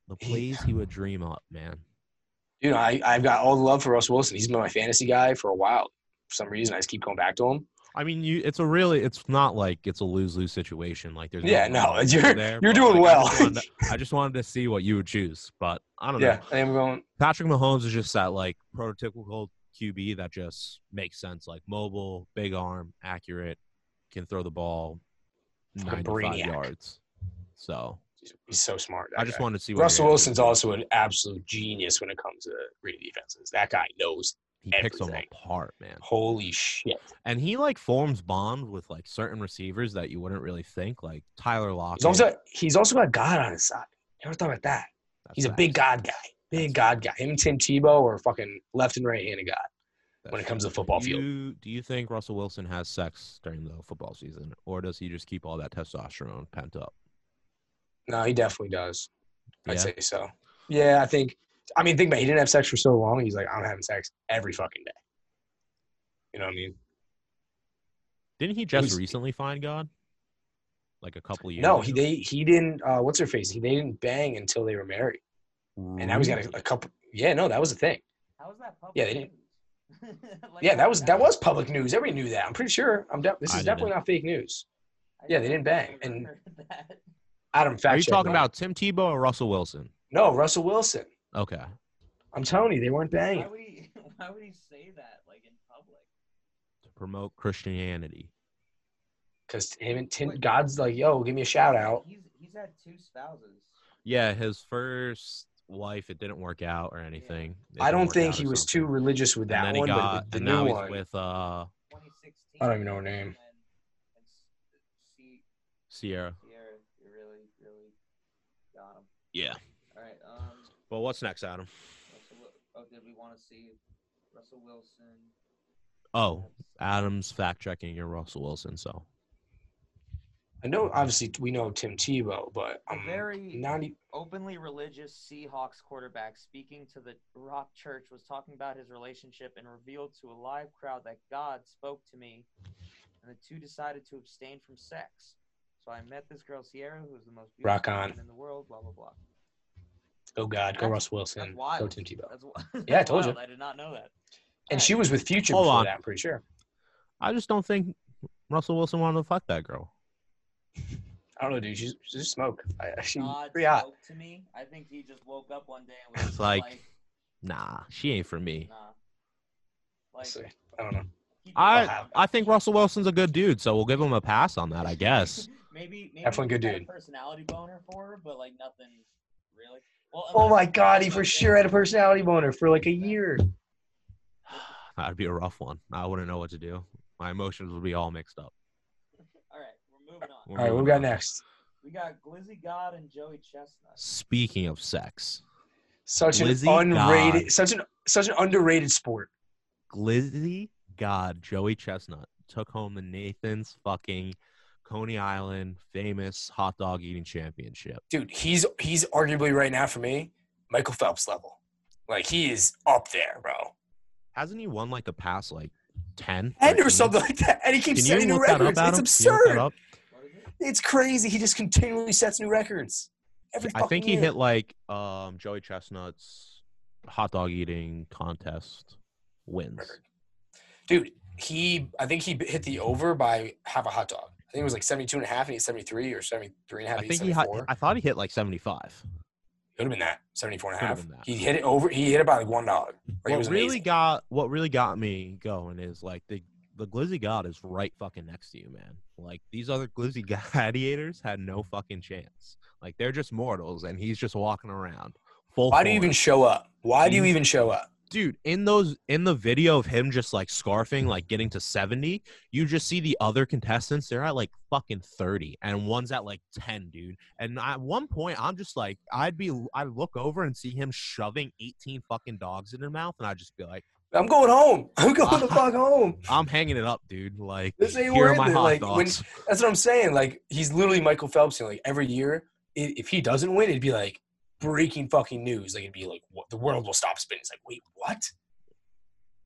S1: The
S2: He-
S1: plays he would dream up, man.
S2: Dude, I, I've got all the love for Russell Wilson. He's been my fantasy guy for a while. For some reason, I just keep going back to him.
S1: I mean, you. It's a really. It's not like it's a lose lose situation. Like there's.
S2: Yeah, no, you're-
S1: there,
S2: you're doing
S1: like, I
S2: well.
S1: just, to, [LAUGHS] I just wanted to see what you would choose, but I don't know.
S2: Yeah, I am going.
S1: Patrick Mahomes is just that like prototypical QB that just makes sense. Like mobile, big arm, accurate, can throw the ball 95 yards. So
S2: He's so smart.
S1: I just
S2: guy.
S1: wanted to see what
S2: Russell Wilson's also an absolute genius when it comes to reading defenses. That guy knows.
S1: He picks them apart, man.
S2: Holy shit.
S1: And he like forms bond with like certain receivers that you wouldn't really think, like Tyler Lockett.
S2: He's also he's also got God on his side. Never thought about that.
S1: That's
S2: He's a big God guy. Big God guy. Him and Tim Tebow are fucking left and right handed God.
S1: That's
S2: when it comes to football
S1: do
S2: field.
S1: You, do you think Russell Wilson has sex during the football season, or does he just keep all that testosterone pent up?
S2: No, he definitely does. I'd say so. Yeah, I think. I mean, think about it. He didn't have sex for so long. He's like, I'm having sex every fucking day. You know what I mean?
S1: Didn't he just
S2: was-
S1: recently find God? Like a couple years.
S2: No, he they he didn't. Uh, what's her face? He they didn't bang until they were married, and now he's got a, a couple. Yeah, no, that was a thing.
S3: How was that public?
S2: Yeah, they didn't- [LAUGHS]
S3: Like,
S2: Yeah, that was that was public news. Everybody knew that. I'm pretty sure. I'm de- this is definitely
S1: didn't.
S2: fake news. Yeah, they didn't bang, and- Adam, fact
S1: Are you talking about Tim Tebow or Russell Wilson?
S2: No, Russell Wilson.
S1: Okay.
S2: I'm telling you, they weren't
S3: Why
S2: banging.
S3: would he? [LAUGHS] Why would he say that like in public?
S1: To promote Christianity.
S2: Because him and Tim,
S3: Wait.
S2: God's like, yo, give me a shout out.
S3: He's he's had two spouses.
S1: Yeah, his first wife, it didn't work out or anything. It
S2: I don't think he was
S1: something.
S2: too religious with
S1: And
S2: that
S1: then he
S2: one,
S1: got,
S2: but the, the
S1: and
S2: new
S1: now
S2: one.
S1: he's with uh
S2: I don't even know her name.
S3: And, and see,
S1: Sierra.
S3: Sierra, you really, really got him.
S1: Yeah.
S3: All right. Um.
S1: Well, what's next, Adam?
S3: Russell, oh, did we want to see Russell Wilson?
S1: Oh, Adam's fact checking your Russell Wilson. So
S2: I know, obviously, we know Tim Tebow, but
S3: A
S2: I'm
S3: very
S2: not. e-
S3: openly religious Seahawks quarterback speaking to the Rock Church was talking about his relationship and revealed to a live crowd that God spoke to me, and the two decided to abstain from sex. So I met this girl Sierra, who was the most beautiful
S2: Rock on.
S3: woman in the world. Blah blah blah.
S2: Go God, go
S3: That's-
S2: Russ Wilson, go. Tim Tebow.
S3: That's, [LAUGHS]
S2: Yeah, I
S3: that's
S2: told you.
S3: I did not know that.
S2: And she was with Future
S1: Hold
S2: before
S1: on.
S2: that. I'm pretty sure.
S1: I just don't think Russell Wilson wanted to fuck that girl.
S2: I don't know, dude. She's, she's just smoke. I, she's
S3: God
S2: pretty hot.
S3: spoke to me. I think he just woke up one day and was
S1: like-
S3: like,
S1: Nah, she ain't for me.
S3: nah.
S2: We'll
S3: Like,
S2: see. I don't know.
S1: I I think Russell Wilson's a good dude, so we'll give him a pass on that, I [LAUGHS] guess.
S3: maybe, maybe
S2: Definitely good dude.
S3: personality boner for her, but like nothing really. Well,
S2: Oh my God, he for
S3: unless
S2: sure had a personality boner for like a year. [SIGHS]
S1: That'd be a rough one. I wouldn't know what to do. My emotions would be all mixed up. [LAUGHS]
S3: All right, we're moving on.
S1: We're
S2: All right, what we got
S1: on.
S2: next?
S3: We got Glizzy God and Joey Chestnut.
S1: Speaking of sex,
S2: Such an
S1: Lizzie
S2: unrated,
S1: God.
S2: such an such an underrated sport.
S1: Glizzy God Joey Chestnut took home the Nathan's fucking Coney Island famous hot dog eating championship.
S2: Dude, he's he's arguably right now for me Michael Phelps level. Like he is up there, bro.
S1: Hasn't he won like the past like 10?
S2: And or
S1: 13?
S2: something like that. And he keeps
S1: Can
S2: setting new records.
S1: up?
S2: It's
S1: Can you look that
S2: absurd.
S1: up?
S3: What is it?
S2: It's crazy. He just continually sets new records. Every
S1: I think he
S2: year.
S1: hit like um Joey Chestnut's hot dog eating contest wins.
S2: Dude, he I think he hit the over by half a hot dog. I think it was like 72 and a half and he's 73 or 73 and a half.
S1: I think he had,
S2: 74.
S1: I thought he hit like 75.
S2: It Could have been that. 74 and a half. He hit it over. He hit it by like one dollar. It
S1: what really
S2: amazing.
S1: got what really got me going is like the the glizzy god is right fucking next to you man like these other glizzy [LAUGHS] gladiators had no fucking chance like they're just mortals and he's just walking around full
S2: Why do you even show up? Why do you even show up?
S1: Dude in those in the video of him just like scarfing like getting to 70 you just see the other contestants they're at like fucking 30 and one's at like 10 dude and at one point i'm just like i'd be i'd look over and see him shoving 18 fucking dogs in his mouth and i'd just be like
S2: I'm going home. [LAUGHS] I'm going the [LAUGHS] fuck home.
S1: i'm hanging it up dude like
S2: This ain't
S1: here are
S2: worth
S1: my
S2: it, like, when- That's what I'm saying. Like he's literally Michael Phelps. You know, like every year, i- if he doesn't win, it'd be like breaking fucking news. Like it'd be like, what, the world will stop spinning. It's like, wait, what?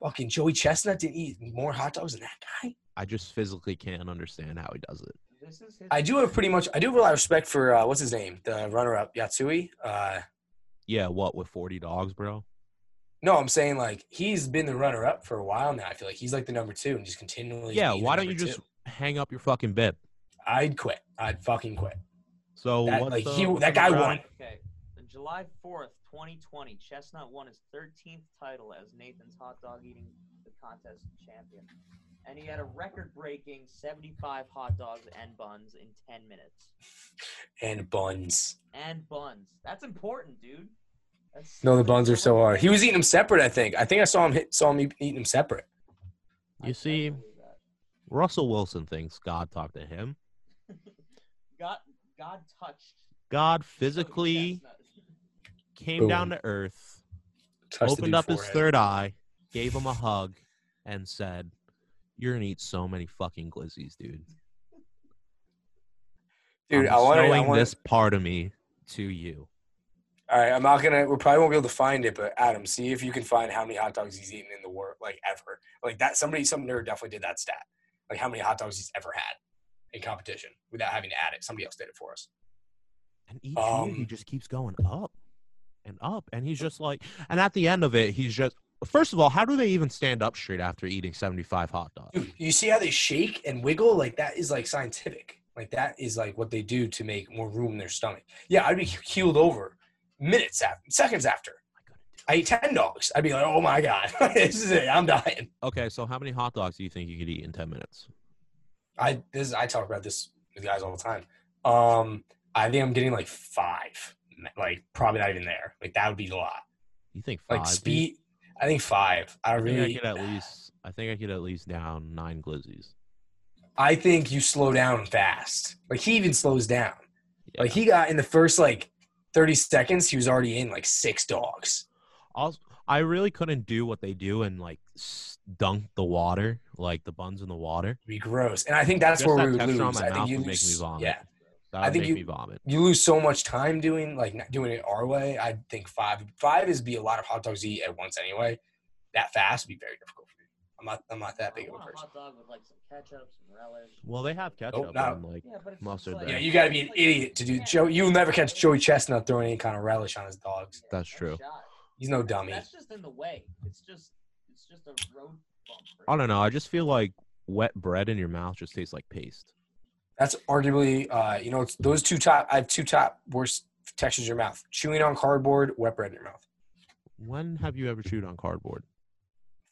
S2: Fucking Joey Chestnut didn't eat more hot dogs than that guy.
S1: i just physically can't understand how he does it
S3: This is his.
S2: I do have pretty much. I do have a lot of respect for uh, what's his name, the runner-up Yatsui. Uh,
S1: yeah what with 40 dogs bro
S2: No, I'm saying like he's been the runner up for a while now. I feel like he's like the number two and just continually.
S1: yeah, why don't you
S2: number
S1: just
S2: two.
S1: hang up your fucking bib?
S2: I'd quit. I'd fucking quit.
S1: So
S2: That-
S1: what's
S2: like,
S1: the-
S2: he-
S1: what's
S2: that guy
S1: round?
S2: won.
S3: Okay. On July 4th, 2020, Chestnut won his 13th title as Nathan's hot dog eating the contest champion. And he had a record breaking 75 hot dogs and buns in 10 minutes.
S2: And buns.
S3: And buns. That's important, dude. That's
S2: No, the buns are so hard. He was eating them separate. I think. I think I saw him hit, saw him eating them separate.
S1: You see- Russell Wilson thinks God talked to him. [LAUGHS]
S3: God, God touched.
S1: God
S3: Joey
S1: physically Came down to earth,
S2: Touched
S1: opened up his third eye, gave him a hug, and said, "You're gonna eat so many fucking glizzies, dude.
S2: Dude,
S1: I'm
S2: I want to.
S1: showing this part of me to you."
S2: All right, I'm not gonna. We probably won't be able to find it, but Adam, see if you can find how many hot dogs he's eaten in the world, like ever. Like that. Somebody, some nerd definitely did that stat. Like how many hot dogs he's ever had in competition without having to add it. Somebody else did it for us.
S1: And each year he
S2: Um,
S1: just keeps going up and up, and he's just like, and at the end of it, he's just. First of all, how do they even stand up straight after eating 75 hot dogs?
S2: Dude, you see how they shake and wiggle? Like that is like scientific. Like that is like what they do to make more room in their stomach. Yeah, I'd be keeled over minutes after, seconds after. I eat ten dogs. I'd be like, oh my god, [LAUGHS] this is it. I'm dying.
S1: Okay, so how many hot dogs do you think you could eat in 10 minutes?
S2: I this I talk about this with guys all the time. Um, I think I'm getting like five. Like probably not even there. Like that would be a lot.
S1: You think five?
S2: Like speed. I think five. I
S1: I think I could at least. I think I could at least down nine glizzies.
S2: I think you slow down fast. Like he even slows down.
S1: Yeah.
S2: Like he got in the first like 30 seconds, he was already in like six dogs.
S1: Also, I really couldn't do what they do and like dunk the water, like the buns in the water.
S2: It'd be gross. And I think that's
S1: Just
S2: where
S1: that
S2: we would lose. I think you
S1: would make me
S2: lose. Yeah.
S1: That
S2: I think
S1: make
S2: you-
S1: me vomit.
S2: You lose so much time doing like not doing it our way. I think five five is be a lot of hot dogs to eat at once anyway. That fast would be very difficult for me. I'm not I'm not that big
S3: I
S2: of a
S3: want a
S2: person.
S3: hot dog with like some ketchup, some relish.
S1: Well, they have ketchup
S2: no.
S1: and like
S3: Yeah, but it's
S1: Mustard
S3: just
S1: there.
S2: Yeah,
S3: like,
S2: you got to be an idiot to do.
S3: Yeah.
S2: Joe, you'll never catch Joey Chestnut throwing any kind of relish on his dogs.
S3: Yeah,
S1: That's
S3: no
S1: true.
S3: shot.
S2: He's no dummy.
S3: That's just in the way. It's just it's just a road bump.
S1: I don't know. I just feel like wet bread in your mouth just tastes like paste.
S2: That's arguably, uh, you know, it's those two top. I have two top worst textures in your mouth: chewing on cardboard, wet bread in your mouth.
S1: When have you ever chewed on cardboard?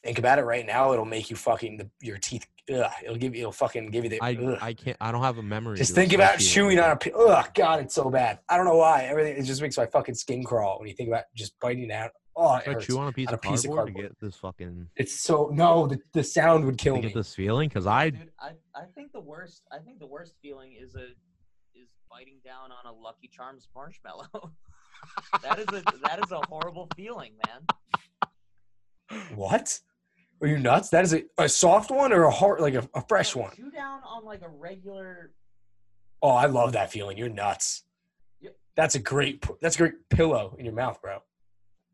S2: Think about it right now; it'll make you fucking the, your teeth. Ugh, it'll give you. It'll fucking give you the.
S1: I
S2: ugh.
S1: I can't. I don't have a memory.
S2: just think about chewing on a. Ugh, God, it's so bad. I don't know why. Everything it just makes my fucking skin crawl when you think about just biting down. Oh, it
S1: I
S2: hurts.
S1: chew on a piece,
S2: on a
S1: of,
S2: piece of
S1: cardboard to get this fucking
S2: It's so no. The, the sound would kill
S1: to
S2: me.
S1: get this feeling? Because I
S3: Dude, I, I think the worst I think the worst feeling is a is biting down on a Lucky Charms marshmallow. [LAUGHS] that is a that is a horrible feeling, man.
S2: What? Are you nuts? That is a, a soft one or a hard like a, a fresh one?
S3: Chew down on like a regular
S2: Oh, I love that feeling. You're nuts.
S3: Yep.
S2: That's a great. That's a great pillow in your mouth, bro.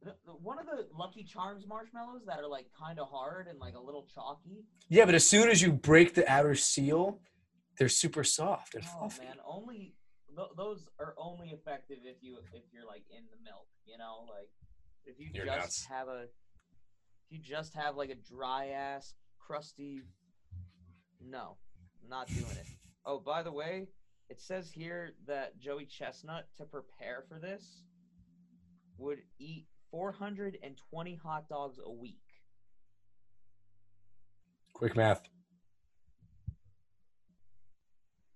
S3: The, the, one of the Lucky Charms marshmallows that are like kind of hard and like a little chalky.
S2: Yeah, but as soon as you break the outer seal, they're super soft and
S3: Oh
S2: fluffy.
S3: man, only th- those are only effective if you if you're like in the milk, you know, like if you
S2: You're
S3: just
S2: nuts.
S3: have a if you just have like a dry ass crusty no, not doing it. Oh, by the way, it says here that Joey Chestnut to prepare for this would eat 420 hot dogs a week.
S2: Quick math.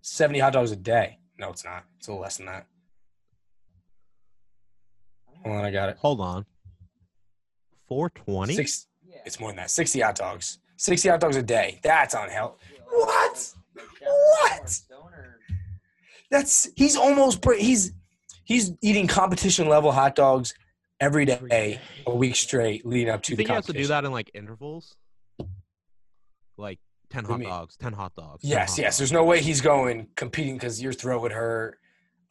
S2: Seventy hot dogs a day. No, it's not. It's a little less than that. Hold on, I got it.
S1: hold on. Four twenty.
S2: Six.
S3: Yeah.
S2: It's more than that. Sixty hot dogs. Sixty hot dogs a day. That's unhealthy.
S3: Yeah,
S2: What?
S3: like- like
S2: What? That's he's almost he's he's eating competition level hot dogs every day, a week straight, leading up to
S1: you
S2: the
S1: think you have to do that in like intervals? Like ten hot dogs, ten hot dogs. 10
S2: Yes,
S1: hot
S2: yes.
S1: dogs.
S2: There's no way he's going competing because your throat would hurt.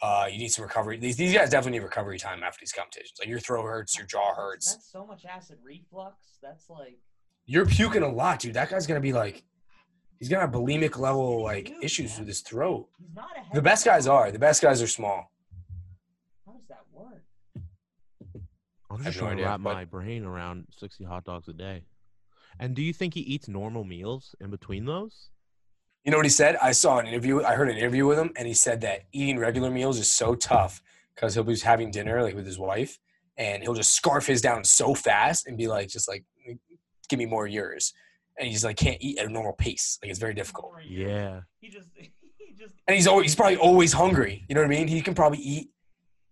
S2: Uh, you need some recovery. These, these guys definitely need recovery time after these competitions. Like your throat hurts, your jaw hurts.
S3: That's so much acid reflux. That's like
S2: You're puking a lot, dude. That guy's gonna be like, he's gonna have bulimic level like issues with his throat.
S3: he's not a
S2: The
S3: heavy
S2: best guys are. The best guys are small.
S3: How does that work?
S1: I'm just
S2: no
S1: trying to wrap
S2: but-
S1: my brain around 60 hot dogs a day. And do you think he eats normal meals in between those?
S2: You know what he said? I saw an interview. I heard an interview with him, and he said that eating regular meals is so tough because he'll be having dinner like with his wife, and he'll just scarf his down so fast and be like, just like, give me more of yours, and he's like can't eat at a normal pace. Like it's very difficult.
S3: For a year.
S1: Yeah.
S3: He just [LAUGHS] he just
S2: And he's always he's probably always hungry. You know what I mean? He can probably eat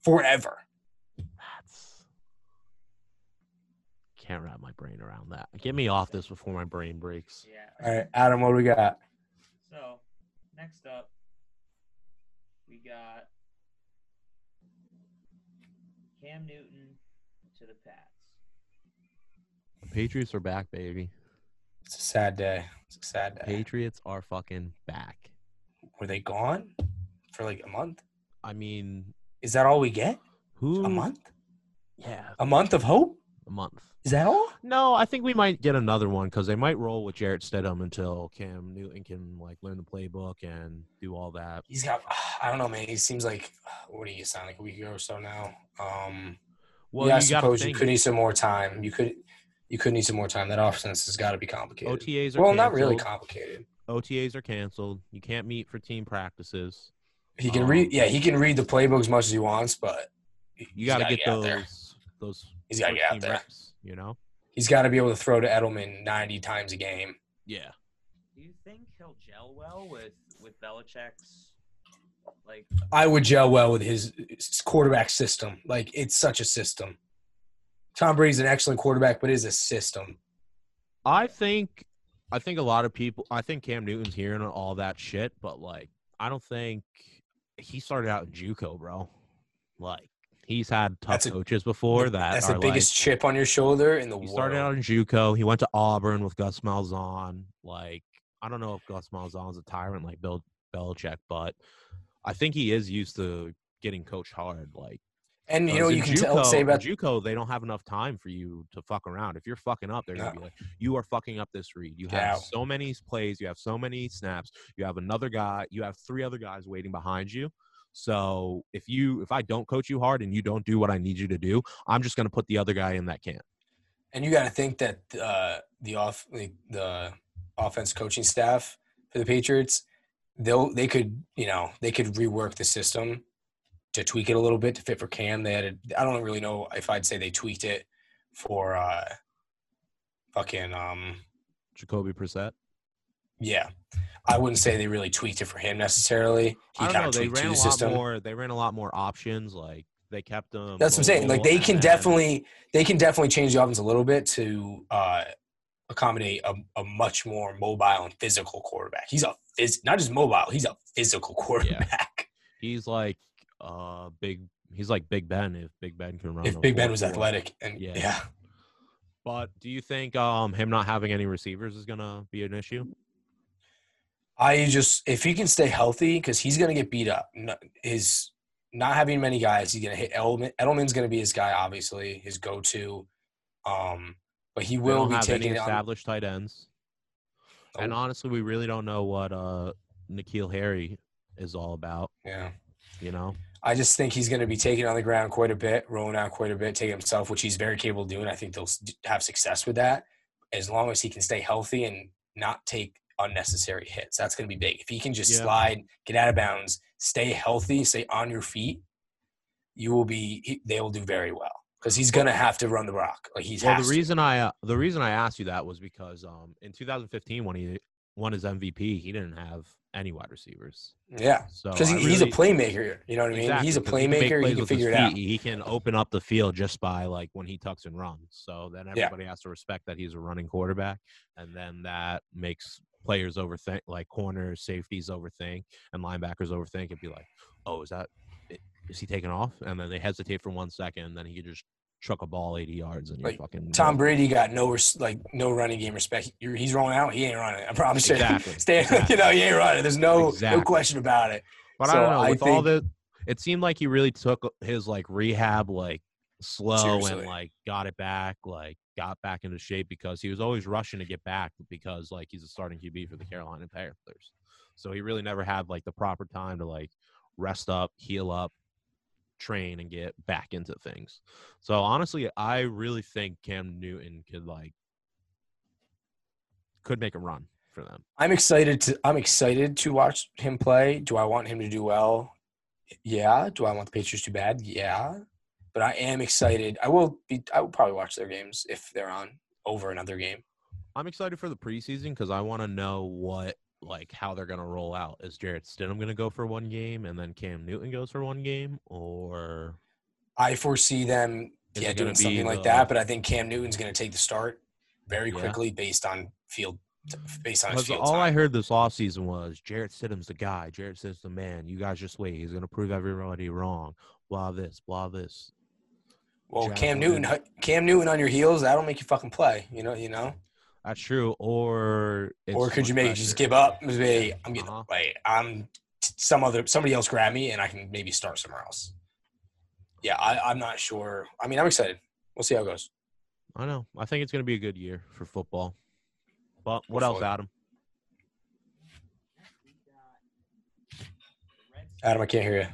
S2: forever.
S1: Can't wrap my brain around that. Get me off this before my brain breaks.
S3: yeah.
S2: All right, Adam, what do we got?
S3: So next up, we got Cam Newton to the Pats.
S1: The Patriots are back, baby.
S2: It's a sad day. It's a sad day.
S1: Patriots are fucking back.
S2: Were they gone for like a month?
S1: I mean,
S2: Is that all we get?
S1: who?
S2: A month?
S1: Yeah,
S2: A month of hope?
S1: A month.
S2: Is that all?
S1: No, I think we might get another one because they might roll with Jarrett Stidham until Cam Newton can like learn the playbook and do all that.
S2: He's got. [SIGHS] I don't know, man. He seems like. [SIGHS] What do you sound like a week ago or so now? Um,
S1: Well,
S2: yeah, I
S1: you got to
S2: suppose you could need some more time. You could. You could need some more time. That offense has got to be complicated.
S1: OTAs are
S2: well, not really complicated.
S1: OTAs are canceled. You can't meet for team practices.
S2: He can
S1: Um,
S2: read. Yeah, he can read the playbook as much as he wants, but
S1: You got to
S2: gotta
S1: get those those.
S2: He's gotta get out there.
S1: reps, you know.
S2: He's got to be able to throw to Edelman ninety times a game.
S1: Yeah.
S3: Do you think he'll gel well with with Belichick's like
S2: I would gel well with his, his quarterback system. Like it's such a system. Tom Brady's an excellent quarterback, but it is a system.
S1: I think I think a lot of people I think Cam Newton's hearing all that shit, but like I don't think he started out in JUCO, bro. Like he's had tough
S2: a-
S1: coaches before that
S2: That's the biggest
S1: like,
S2: chip on your shoulder in the
S1: he
S2: world.
S1: started out in JUCO. He went to Auburn with Gus Malzahn. Like I don't know if Gus Malzahn's a tyrant like Bill Belichick, but I think he is used to getting coached hard. Like
S2: and you know, you can tell say
S1: JUCO-
S2: about
S1: JUCO, they don't have enough time for you to fuck around. If you're fucking up, they're gonna be like, "You are fucking up this read. You have so many plays. You have so many snaps. You have another guy. You have three other guys waiting behind you. So if you, if I don't coach you hard and you don't do what I need you to do, I'm just gonna put the other guy in that camp.
S2: and you got to think that uh, the off like, the offense coaching staff for the Patriots, they'll they could you know they could rework the system to tweak it a little bit to fit for Cam. They had a, I don't really know if I'd say they tweaked it for uh, fucking um
S1: Jacoby Brissett.
S2: Yeah. I wouldn't say they really tweaked it for him necessarily. He
S1: I don't
S2: kind
S1: know.
S2: of
S1: They ran a
S2: the
S1: lot
S2: system.
S1: more. They ran a lot more options. Like they kept them.
S2: That's what I'm saying. Like they can
S1: then-
S2: definitely they can definitely change the offense a little bit to uh, accommodate a, a much more mobile and physical quarterback. He's a phys- not just mobile. He's a physical [LAUGHS] quarterback.
S1: He's like uh big. He's like Big Ben. If Big Ben can run.
S2: If Big Ben was
S1: 4-4.
S2: athletic and
S1: Yeah.
S2: yeah.
S1: But do you think um him not having any receivers is gonna be an issue?
S2: I just if he can stay healthy because he's gonna get beat up. His not having many guys, he's gonna hit Edelman. Edelman's gonna be his guy, obviously, his go-to. Um, but he will be taking
S1: any
S2: it on.
S1: established tight ends. And honestly, we really don't know what uh N'Keal Harry is all about.
S2: yeah.
S1: You know,
S2: I just think he's going to be taking it on the ground quite a bit, rolling out quite a bit, taking himself, which he's very capable of doing. I think they'll have success with that as long as he can stay healthy and not take unnecessary hits. That's going to be big. If he can just
S1: Yeah.
S2: slide, get out of bounds, stay healthy, stay on your feet, you will be. he- They will do very well because he's going to have to run the rock. Like he's
S1: well, the
S2: to.
S1: reason I uh, the reason I asked you that was because um in 2015 when he won his MVP, he didn't have any wide receivers.
S2: yeah,
S1: So
S2: because he, he's a playmaker. You know what I mean?
S1: Exactly,
S2: he's a playmaker. He can
S1: with his
S2: figure it out.
S1: He can open up the field just by like when he tucks and runs. So then
S2: Yeah.
S1: everybody has to respect that he's a running quarterback, and then that makes players overthink, like corners, safeties overthink, and linebackers overthink, and be like, "Oh, is that, is he taking off?" And then they hesitate for one second, and then he could just chuck a ball 80 yards and
S2: Like,
S1: fucking
S2: Tom. Brady got no res- like no running game respect. You're, he's rolling out. He ain't running. I promise you.
S1: Exactly, [LAUGHS]
S2: Stay,
S1: exactly.
S2: you know, he ain't running. There's no
S1: Exactly.
S2: no question about it.
S1: But I don't know. With all the, it seemed like he really took his like rehab like slow
S2: Seriously.
S1: and like got it back, like got back into shape because he was always rushing to get back because like he's a starting QB for the Carolina Panthers. So he really never had like the proper time to like rest up, heal up, train and get back into things. So honestly, I really think Cam Newton could like could make a run for them.
S2: I'm excited to I'm excited to watch him play. Do I want him to do well? Yeah. Do I want the Patriots to bad? Yeah. But I am excited. I will be I will probably watch their games if they're on over another game.
S1: I'm excited for the preseason because I want to know what like how they're gonna roll out. Is Jarrett Stidham gonna go for one game and then Cam Newton goes for one game, or
S2: I foresee them yeah doing something like
S1: the-
S2: that, but I think Cam Newton's going to take the start very
S1: Yeah.
S2: quickly based on field based on his
S1: all I heard this offseason was Jarrett Stidham's the guy. Jarrett Stidham's the man. You guys just wait. He's gonna prove everybody wrong. Blah this, blah this.
S2: Well,
S1: Jack
S2: Cam
S1: Williams.
S2: Newton, Cam Newton on your heels, that'll make you fucking play. You know, you know.
S1: That's true. Or it's
S2: or could you
S1: much
S2: maybe just give up? and Say, I'm getting
S1: Uh-huh.
S2: wait, I'm some other somebody else grab me and I can maybe start somewhere else. Yeah, I, I'm not sure. I mean, I'm excited. We'll see how it goes.
S1: I know. I think it's gonna be a good year for football. But what else, Adam?
S3: We got the Redskins,
S2: Adam, I can't hear you.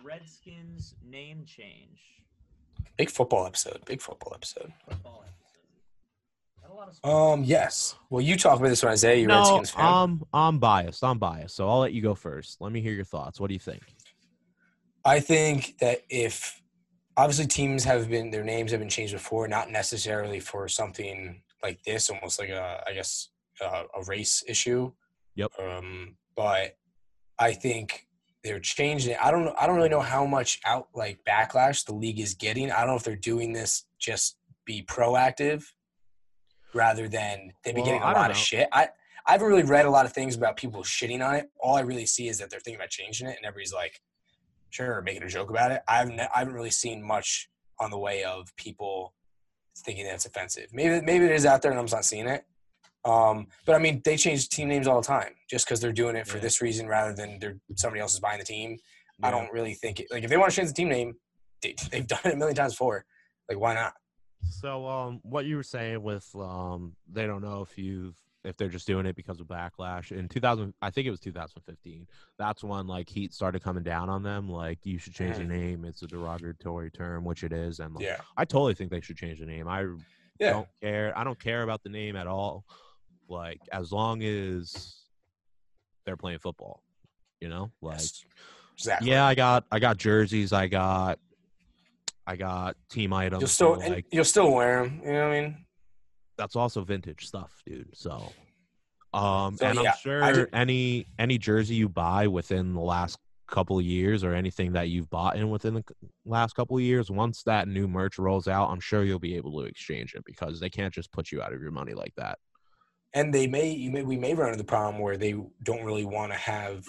S3: the Redskins name change.
S2: Big football episode. Big football episode.
S3: Football episode. Got a lot of sports.
S2: Um, yes. Well, you talk about this one, Isaiah. You
S1: no,
S2: Redskins fan.
S1: um, I'm biased. I'm biased. So I'll let you go first. Let me hear your thoughts. What do you think?
S2: I think that if obviously teams have been their names have been changed before, not necessarily for something like this, almost like a I guess a, a race issue.
S1: Yep.
S2: Um, but I think they're changing it. I don't know. I don't really know how much out like backlash the league is getting. I don't know if they're doing this just be proactive rather than they've been
S1: Well,
S2: getting a lot of shit. I I haven't really read a lot of things about people shitting on it. All I really see is that they're thinking about changing it, and everybody's like, sure, making a joke about it. I haven't, I haven't really seen much on the way of people thinking that's offensive. Maybe maybe it is out there and I'm just not seeing it. Um, but I mean, they change team names all the time just because they're doing it for
S1: Yeah.
S2: this reason rather than they're somebody else is buying the team. I don't really think it. Like if they want to change the team name, they, they've [LAUGHS] done it a million times before. Like why not?
S1: So, um, what you were saying with um, they don't know if you've if they're just doing it because of backlash in 2000. I think it was 2015. That's when like heat started coming down on them. Like you should change the name. It's a derogatory term, which it is. And like,
S2: Yeah,
S1: I totally think they should change the name. I
S2: yeah.
S1: don't care. I don't care about the name at all. Like as long as they're playing football, you know. Like
S2: Yes. Exactly.
S1: yeah, I got I got jerseys. I got I got team items.
S2: You'll still
S1: so, like
S2: you'll still wear them. You know what I mean?
S1: that's also vintage stuff, dude. So, um,
S2: So,
S1: and
S2: yeah,
S1: I'm sure any any jersey you buy within the last couple of years or anything that you've bought in within the last couple of years, once that new merch rolls out, I'm sure you'll be able to exchange it because they can't just put you out of your money like that.
S2: And they may you may we may run into the problem where they don't really want to have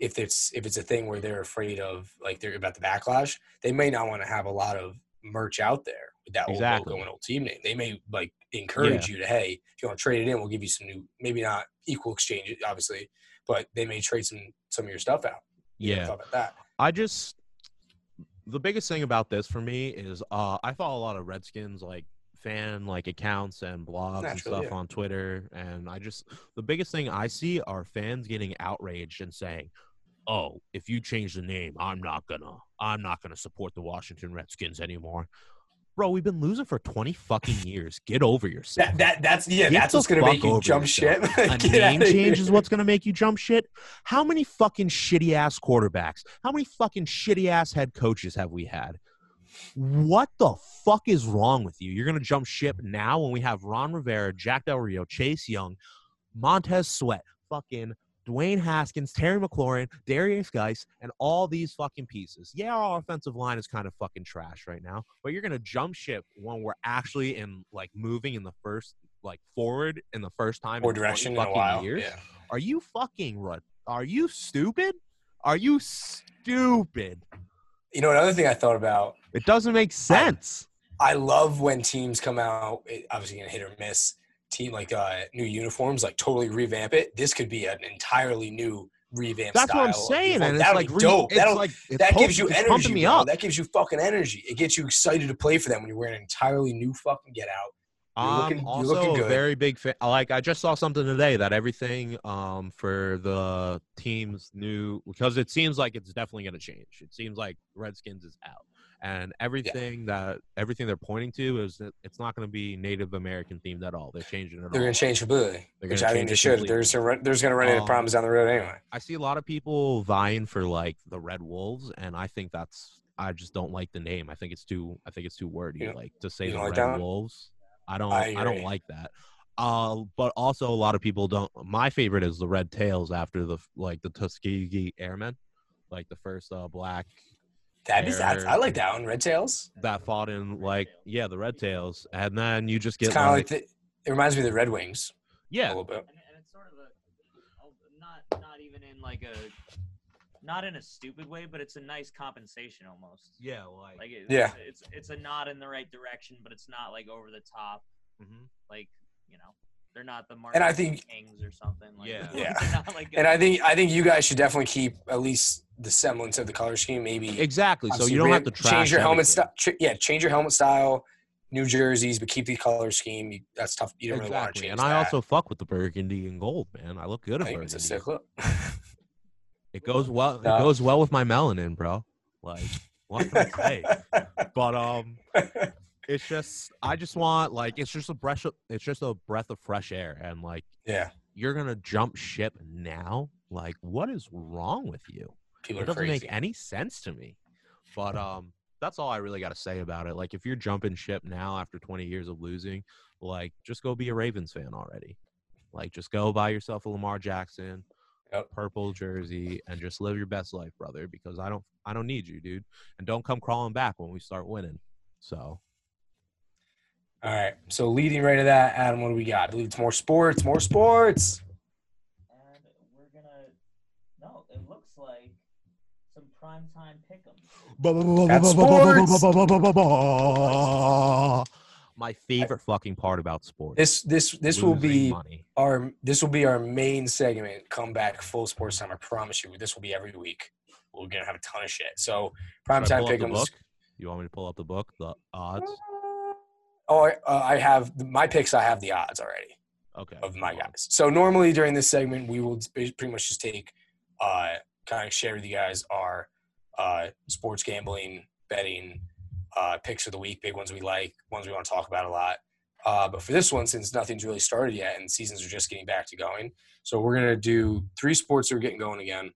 S2: if it's if it's a thing where they're afraid of like they're about the backlash they may not want to have a lot of merch out there with that
S1: Exactly.
S2: old logo and old team name they may like encourage you to hey if you want to trade it in we'll give you some new maybe not equal exchange obviously but they may trade some some of your stuff out You
S1: Yeah.
S2: about that
S1: I just the biggest thing about this for me is uh I follow a lot of Redskins like fan like accounts and blogs and stuff
S2: yeah.
S1: on Twitter and I just the biggest thing I see are fans getting outraged and saying, "Oh, if you change the name, I'm not gonna I'm not gonna support the Washington Redskins anymore." Bro, we've been losing for 20 fucking years. Get over yourself.
S2: that, that that's yeah
S1: Get
S2: that's what's gonna make you jump
S1: yourself.
S2: ship [LAUGHS]
S1: a name change is what's going to make you jump shit. How many fucking shitty ass quarterbacks? How many fucking shitty ass head coaches have we had? What the fuck is wrong with you? You're going to jump ship now when we have Ron Rivera, Jack Del Rio, Chase Young, Montez Sweat, fucking Dwayne Haskins, Terry McLaurin, Derrius Guice, and all these fucking pieces. Yeah, our offensive line is kind of fucking trash right now, but you're gonna jump ship when we're actually in like moving in the first like forward in the first time
S2: or
S1: in 20
S2: direction in a
S1: fucking
S2: while
S1: years.
S2: yeah
S1: Are you fucking? Are you stupid? Are you stupid?
S2: You know another thing i thought about
S1: It doesn't make sense.
S2: I love when teams come out, it- obviously gonna hit or miss. Team like uh, new uniforms, like totally revamp it. This could be an entirely new revamp.
S1: That's what I'm saying, and it's
S2: That'll
S1: like
S2: be
S1: re-
S2: dope.
S1: It's
S2: That'll,
S1: like it's
S2: that
S1: pump-
S2: gives you energy,
S1: pumping me up.
S2: That gives you fucking energy. It gets you excited to play for them when you're wearing an entirely new fucking get out.
S1: I'm
S2: looking-
S1: also a very big fan. Like I just saw something today that everything um for the team's new because it seems like it's definitely going to change. It seems like Redskins is out, and everything that everything they're pointing to is that it's not going to be Native American themed at all. They're changing it.
S2: They're going to change completely,
S1: They're
S2: which I think they should. There's a, there's going to run into
S1: Um,
S2: problems down the road anyway.
S1: I see a lot of people vying for like the Red Wolves, and I think that's I just don't like the name. I think it's too I think it's too wordy.
S2: Don't-
S1: like to say the
S2: like
S1: Red? Wolves. I don't
S2: I
S1: I, don't like that. Uh, but also a lot of people don't. My favorite is the Red Tails after the like the Tuskegee Airmen, like the first uh, black
S2: That is, that's, I like that one. Red Tails.
S1: that fought in like yeah the Red Tails, and then you just get
S2: kind of
S1: like,
S2: like the, it reminds me of the Red Wings
S1: Yeah, a
S2: little bit.
S3: and, and it's sort of a not not even in like a not in a stupid way, but it's a nice compensation almost.
S1: yeah like,
S3: Like it,
S2: Yeah.
S3: it's it's a nod in the right direction, but it's not like over the top.
S1: mhm.
S3: Like you know, they're not the
S2: And I think-
S3: Kings or something. Like,
S1: Yeah. [LAUGHS]
S2: Yeah.
S3: not like
S2: And I think I think you guys should definitely keep at least the semblance of the color scheme. Maybe
S1: exactly. So you don't have to trash
S2: change your helmet
S1: everything.
S2: style. Ch- yeah, change your helmet style. New jerseys, but keep the color scheme. That's tough. You don't really want to
S1: Exactly.
S2: change
S1: And
S2: that.
S1: I also fuck with the burgundy and gold, man. I look good in
S2: think it's a
S1: burgundy.
S2: sick look. [LAUGHS]
S1: It goes well. It goes well with my melanin, bro. Like, what can I say? [LAUGHS] But um, it's just I just want like it's just a breath. Of, it's just a breath of fresh air, and like
S2: yeah,
S1: you're gonna jump ship now. Like, what is wrong with you?
S2: people
S1: It doesn't
S2: crazy.
S1: make any sense to me. But um, that's all I really got to say about it. Like, if you're jumping ship now after 20 years of losing, like, just go be a Ravens fan already. Like, just go buy yourself a Lamar Jackson,
S2: Yep.
S1: purple jersey, and just live your best life, brother. Because I don't, I don't need you, dude. And don't come crawling back when we start winning. So
S2: All right. So leading right to that, Adam, what do we got? I believe it's more sports. More sports.
S3: And we're gonna no, it looks like some primetime pick'em.
S2: That's [LAUGHS]
S1: my favorite fucking part about sports.
S2: This this this will be
S1: money.
S2: our this will be our main segment. Come back full sports time. I promise you. This will be every week. We're gonna have a ton of shit. So
S1: prime time
S2: primetime
S1: pull up the
S2: pick'ems.
S1: book? You want me to pull up the book, the odds?
S2: Oh, I, uh, I have my picks. I have the odds already.
S1: Okay.
S2: of my guys. So normally during this segment, we will pretty much just take, uh, kind of share with you guys our uh, sports gambling, betting uh, picks of the week, big ones we like, ones we want to talk about a lot. Uh, but for this one, since nothing's really started yet and seasons are just getting back to going, so we're gonna do three sports that are getting going again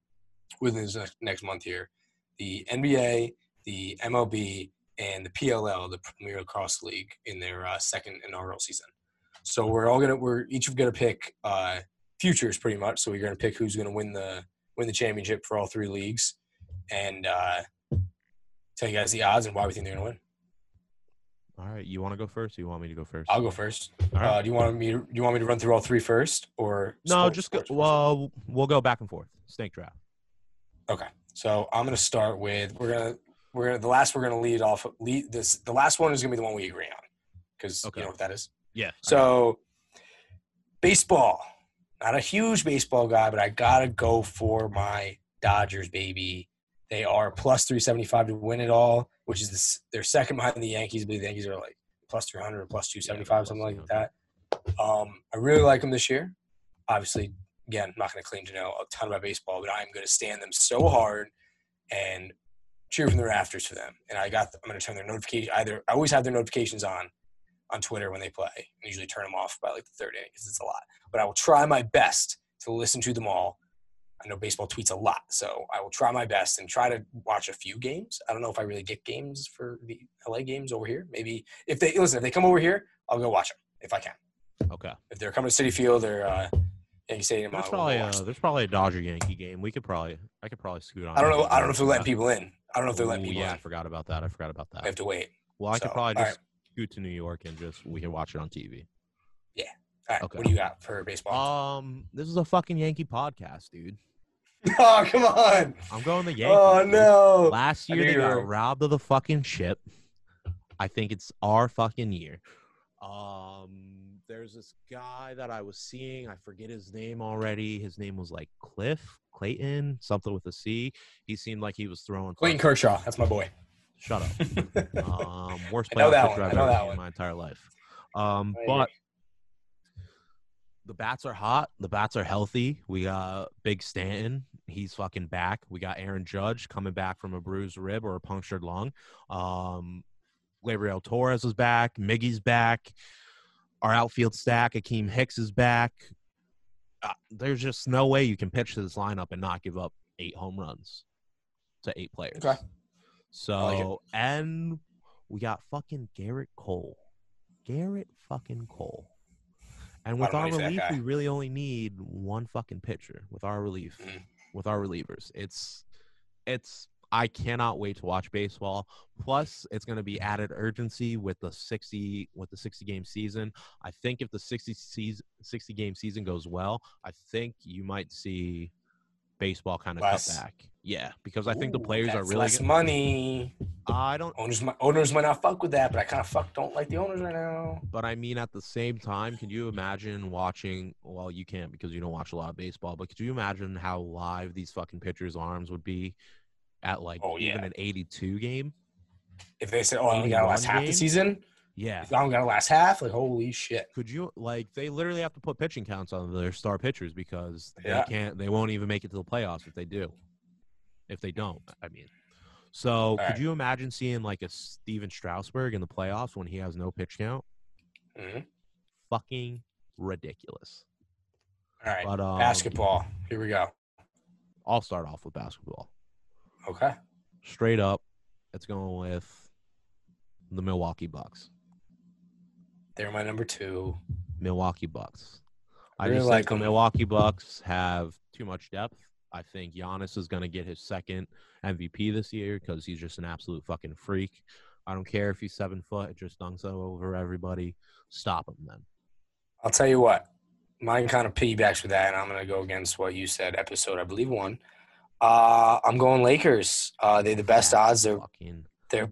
S2: within this next- next month here: the NBA, the MLB, and the PLL, the Premier Lacrosse League, in their uh, second inaugural season. So we're all gonna we're each gonna pick uh, futures pretty much. So we're gonna pick who's gonna win the win the championship for all three leagues, and uh, tell you guys the odds and why we think they're gonna win.
S1: All right. You want to go first? Or you want me to go first?
S2: I'll go first.
S1: Right.
S2: Uh, do you want me? To, do you want me to run through all three first, or
S1: no,
S2: sport-
S1: just go.
S2: sports?
S1: Well, we'll go back and forth. Snake draft.
S2: Okay. So I'm gonna start with we're gonna we're gonna the last we're gonna lead off lead this the last one is gonna be the one we agree on because
S1: Okay.
S2: you know what that is.
S1: Yeah.
S2: So, baseball. Not a huge baseball guy, but I gotta go for my Dodgers, baby. They are plus three seventy five to win it all, which is this, they're second behind the Yankees. I believe the Yankees are like plus three hundred or plus two seventy five, something like that. Um, I really like them this year. Obviously, again, I'm not going to claim to know a ton about baseball, but I'm going to stand them so hard and cheer from the rafters for them. And I got, I'm going to turn their notification. Either I always have their notifications on on Twitter when they play. I usually turn them off by like the third inning because it's a lot. But I will try my best to listen to them all. I know baseball tweets a lot, so I will try my best and try to watch a few games. I don't know if I really get games for the LA games over here. Maybe if they listen, if they come over here, I'll go watch them if I can.
S1: Okay.
S2: If they're coming to Citi Field or uh, Yankee Stadium,
S1: There's
S2: I'll
S1: probably a, there's probably a Dodger Yankee game. We could probably I could probably scoot on.
S2: I don't know. I don't know if they're letting people in. I don't know if they're letting
S1: Ooh,
S2: people
S1: yeah, I forgot about that. I forgot about
S2: I
S1: that.
S2: have to wait.
S1: Well, I could probably just scoot to New York and just we can watch it on TV. Yeah.
S2: All right,
S1: Okay.
S2: what do you got for baseball?
S1: Um, this is a fucking Yankee podcast, dude. [LAUGHS]
S2: oh, come on!
S1: I'm going the Yankees.
S2: Oh no!
S1: Last year they got
S2: were-
S1: robbed of the fucking ship. I think it's our fucking year. Um, there's this guy that I was seeing. I forget his name already. His name was like Cliff Clayton, something with a C. He seemed like he was throwing.
S2: Clayton Kershaw, that's my boy.
S1: Shut up. [LAUGHS] Um, worst
S2: I know
S1: playoff
S2: that
S1: pitcher
S2: one. I
S1: I've ever seen in my entire life. Um, but the bats are hot. The bats are healthy. We got Big Stanton. He's fucking back. We got Aaron Judge coming back from a bruised rib or a punctured lung. Um, Gleyber Torres is back. Miggy's back. Our outfield stack, Akeem Hicks is back. Uh, there's just no way you can pitch to this lineup and not give up eight home runs to eight players.
S2: Okay.
S1: So
S2: like
S1: and we got fucking Gerrit Cole. Gerrit fucking Cole. And with our
S2: money for that
S1: relief, we really only need one fucking pitcher with our relief,
S2: Mhm.
S1: with our relievers. It's, it's. I cannot wait to watch baseball. Plus, it's going to be added urgency with the sixty with the sixty game season. I think if the 60 season, 60 game season goes well, I think you might see baseball kind of cut back. Yeah, because I think the
S2: Ooh,
S1: players are really.
S2: less money.
S1: I don't
S2: Owners, might, owners might not fuck with that, but I kind of fuck don't like the owners right now.
S1: But I mean, at the same time, can you imagine watching? Well, you can't because you don't watch a lot of baseball. But could you imagine how live these fucking pitchers' arms would be at like
S2: Oh,
S1: even an 82 game?
S2: If they say, "Oh, I only gotta
S1: 81
S2: last half the season,"
S1: Yeah.
S2: I only gotta last half. Like, holy shit!
S1: Could you like they literally have to put pitching counts on their star pitchers because
S2: Yeah.
S1: they can't they won't even make it to the playoffs if they do. If they don't, I mean. So could
S2: Alright.
S1: you imagine seeing like a Stephen Strasburg in the playoffs when he has no pitch count?
S2: Mhm.
S1: Fucking ridiculous.
S2: All right,
S1: But um,
S2: basketball. Here we go.
S1: I'll start off with basketball.
S2: Okay.
S1: straight up, it's going with the Milwaukee Bucks.
S2: They're my number two.
S1: Milwaukee Bucks. I
S2: Really
S1: just
S2: like
S1: think the. Milwaukee Bucks have too much depth. I think Giannis is going to get his second MVP this year because he's just an absolute fucking freak. I don't care if he's seven foot; it just dunks over everybody. Stop him, then.
S2: I'll tell you what. Mine kind of piggybacks with that, and I'm going to go against what you said. Episode, I believe one. Uh, I'm going Lakers. Uh, they're the best odds. They're
S3: fucking
S2: they're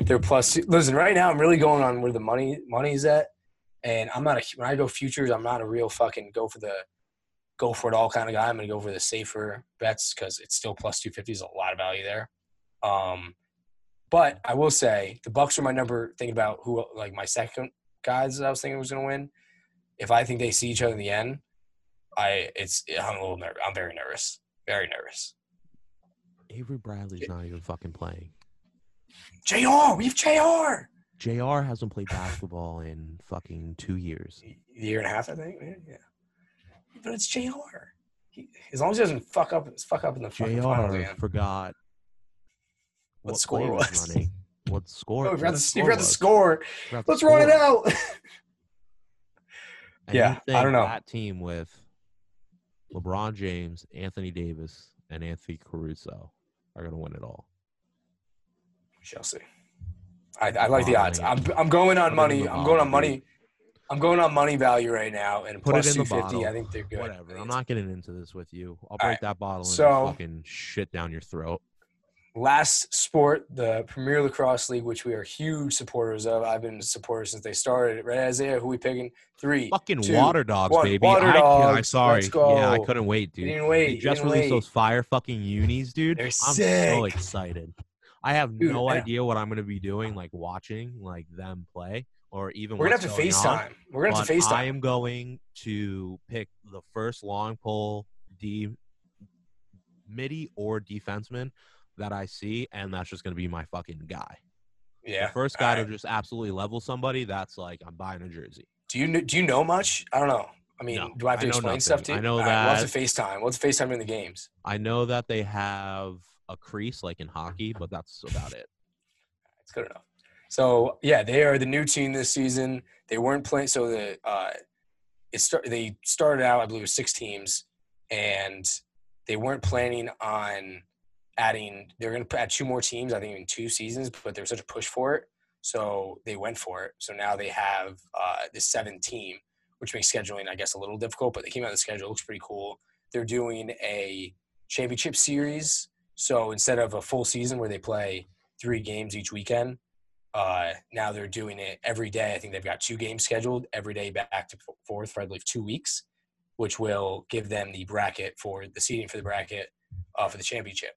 S2: they're plus. Listen, right now I'm really going on where the money money's at, and I'm not a when I go futures. I'm not a real fucking go for the go for it all kind of guy. I'm gonna go for the safer bets because it's still plus two fifty. Is a lot of value there. Um, but I will say the Bucks are my number. Thinking about who like my second guys that I was thinking was gonna win. If I think they see each other in the end, I it's I'm a little nervous. I'm very nervous. Very nervous.
S1: Avery Bradley's not even fucking playing.
S2: Jr. We have Jr.
S1: Jr. hasn't played basketball in fucking two years.
S2: a year and a half, I think. Yeah. But it's Jr. He, as long as he doesn't fuck up, fuck up in the fucking finals
S1: Jr.
S2: again.
S1: forgot
S2: What
S1: what
S2: score was.
S1: running. What score? [LAUGHS]
S2: Oh, we forgot the, you forgot the score.
S1: Forgot
S2: Let's run it out. [LAUGHS] Yeah,
S1: you
S2: I don't know.
S1: That team with LeBron James, Anthony Davis, and Anthony Caruso are going to win it all.
S2: Shall see. I, I like the oh, odds. I'm, I'm going on money. I'm going on money. I'm going on money value right now, and
S1: Put it
S2: plus
S1: in the
S2: 250.
S1: bottle.
S2: I think they're good.
S1: Whatever. I'm not getting into this with you. I'll break that bottle and
S2: So-
S1: fucking shit down your throat.
S2: last sport, the Premier Lacrosse League, which we are huge supporters of. I've been a supporter since they started. Right, Isaiah? Who we picking? Three.
S1: Fucking
S2: two,
S1: water dogs,
S2: one.
S1: baby.
S2: Water
S1: I,
S2: Dogs,
S1: sorry.
S2: let's go.
S1: Yeah, I couldn't wait,
S2: You
S1: dude.
S2: didn't wait.
S1: They
S2: you
S1: just
S2: didn't
S1: released
S2: wait.
S1: those fire fucking unis, dude.
S2: They're
S1: I'm so
S2: sick.
S1: excited. I have
S2: Dude,
S1: no idea what I'm going to be doing, like watching like them play, or even
S2: We're gonna have to
S1: going on.
S2: FaceTime. We're gonna have to FaceTime.
S1: I am going to pick the first long pole D middie or defenseman that I see, and that's just going to be my fucking guy.
S2: yeah.
S1: The first guy to just absolutely level somebody, that's like I'm buying a jersey.
S2: Do you do you know much? I don't know. I mean,
S1: No,
S2: do I have to
S1: I
S2: explain stuff to you?
S1: I know
S2: All right, We'll have to FaceTime. We'll have to FaceTime in the games.
S1: I know that they have a crease like in hockey, but that's about it. [LAUGHS]
S2: It's good enough. So yeah, they are the new team this season. They weren't playing. So the uh, it start. They started out, I believe, with six teams, and they weren't planning on adding. They're going to add two more teams. I think in two seasons, but there was such a push for it, so they went for it. So now they have uh, the seventh team, which makes scheduling, I guess, a little difficult. But they came out the schedule. Looks pretty cool. They're doing a championship series. So instead of a full season where they play three games each weekend. Uh, now they're doing it every day. I think they've got two games scheduled every day back to forth for I believe two weeks, which will give them the bracket for the seeding for the bracket uh, for the championship,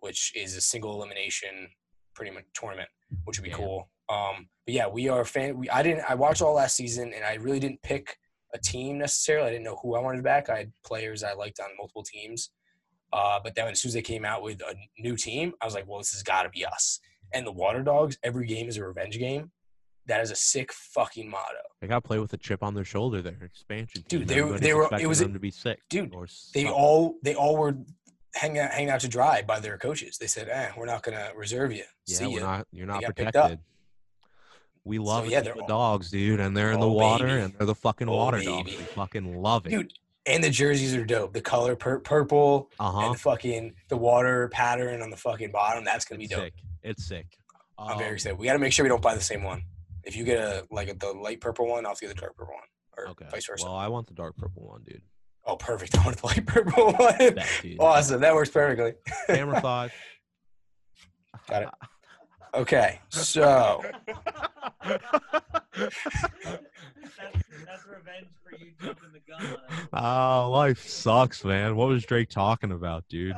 S2: which is a single elimination pretty much tournament, which would be
S1: Yeah.
S2: cool. Um, but yeah, we are fan. We I didn't. I watched all last season, and I really didn't pick a team necessarily. I didn't know who I wanted back. I had players I liked on multiple teams. Uh, but then as soon as they came out with a new team, I was like, well, this has got to be us. And the Water Dogs, every game is a revenge game. That is a sick fucking motto.
S1: They got to play with a chip on their shoulder. Their expansion, team.
S2: Dude, they
S1: Everybody's
S2: they were- it was a-
S1: them to be sick.
S2: dude,
S1: or
S2: They all they all were hanging out, hanging out to dry by their coaches. They said, eh, we're not gonna reserve you.
S1: Yeah,
S2: See
S1: we're
S2: ya.
S1: not. You're not
S2: got picked up.
S1: protected. We love
S2: yeah, they're
S1: the
S2: all-
S1: dogs, dude, and they're in the
S2: Oh,
S1: water,
S2: baby.
S1: and they're the fucking
S2: Oh,
S1: water dogs.
S2: baby.
S1: We fucking love it.
S2: Dude, and the jerseys are dope. The color pur- purple
S1: uh huh.
S2: and the fucking the water pattern on the fucking bottom. That's gonna be dope.
S1: Sick. It's sick.
S2: I'm very
S1: Um,
S2: excited. We got to make sure we don't buy the same one. If you get a like the light purple one, I'll have to get the dark purple one, or
S1: Okay.
S2: vice versa.
S1: Well, I want the dark purple one, dude.
S2: oh, perfect. [LAUGHS] I want the light purple [LAUGHS] one.
S1: That,
S2: awesome. That works perfectly.
S1: Camera [LAUGHS] five.
S2: Got it. Okay, so
S3: that's, that's revenge for you jumping the gun.
S1: Oh, life sucks, man. What was Drake talking about, dude?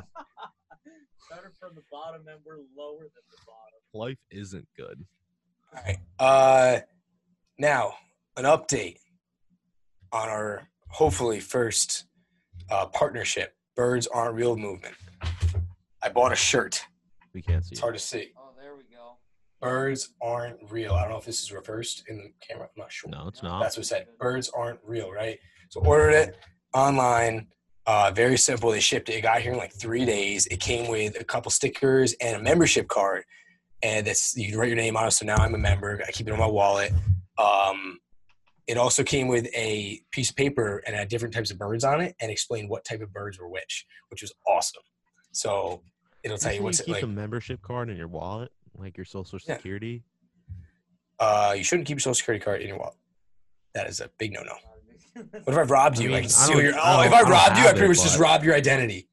S3: Started from the bottom and we're lower than the bottom.
S1: Life isn't good.
S2: all right. Uh, now an update on our hopefully first uh, partnership, Birds Aren't Real movement. I bought a shirt.
S1: We can't see.
S2: It's hard to see.
S3: Oh, there we go.
S2: Birds aren't real. I don't know if this is reversed in the camera. I'm not sure.
S1: No, it's not.
S2: That's what it said. Birds aren't real, right? So ordered it online. Uh, very simple. They shipped it. It got here in like three days. It came with a couple stickers and a membership card, and that's you can write your name on it. So now I'm a member. I keep it in my wallet. Um, it also came with a piece of paper and had different types of birds on it, and explained what type of birds were which, which was awesome. So it'll tell you what's
S1: keep
S2: like.
S1: a membership card in your wallet, like your social
S2: Yeah.
S1: security.
S2: Uh, you shouldn't keep your social security card in your wallet. That is a big no-no. [LAUGHS] What if I robbed you? I,
S1: mean,
S2: can
S1: I
S2: steal
S1: don't-
S2: your.
S1: I
S2: Oh, if I
S1: I
S2: robbed you, I pretty
S1: it,
S2: much just robbed your identity.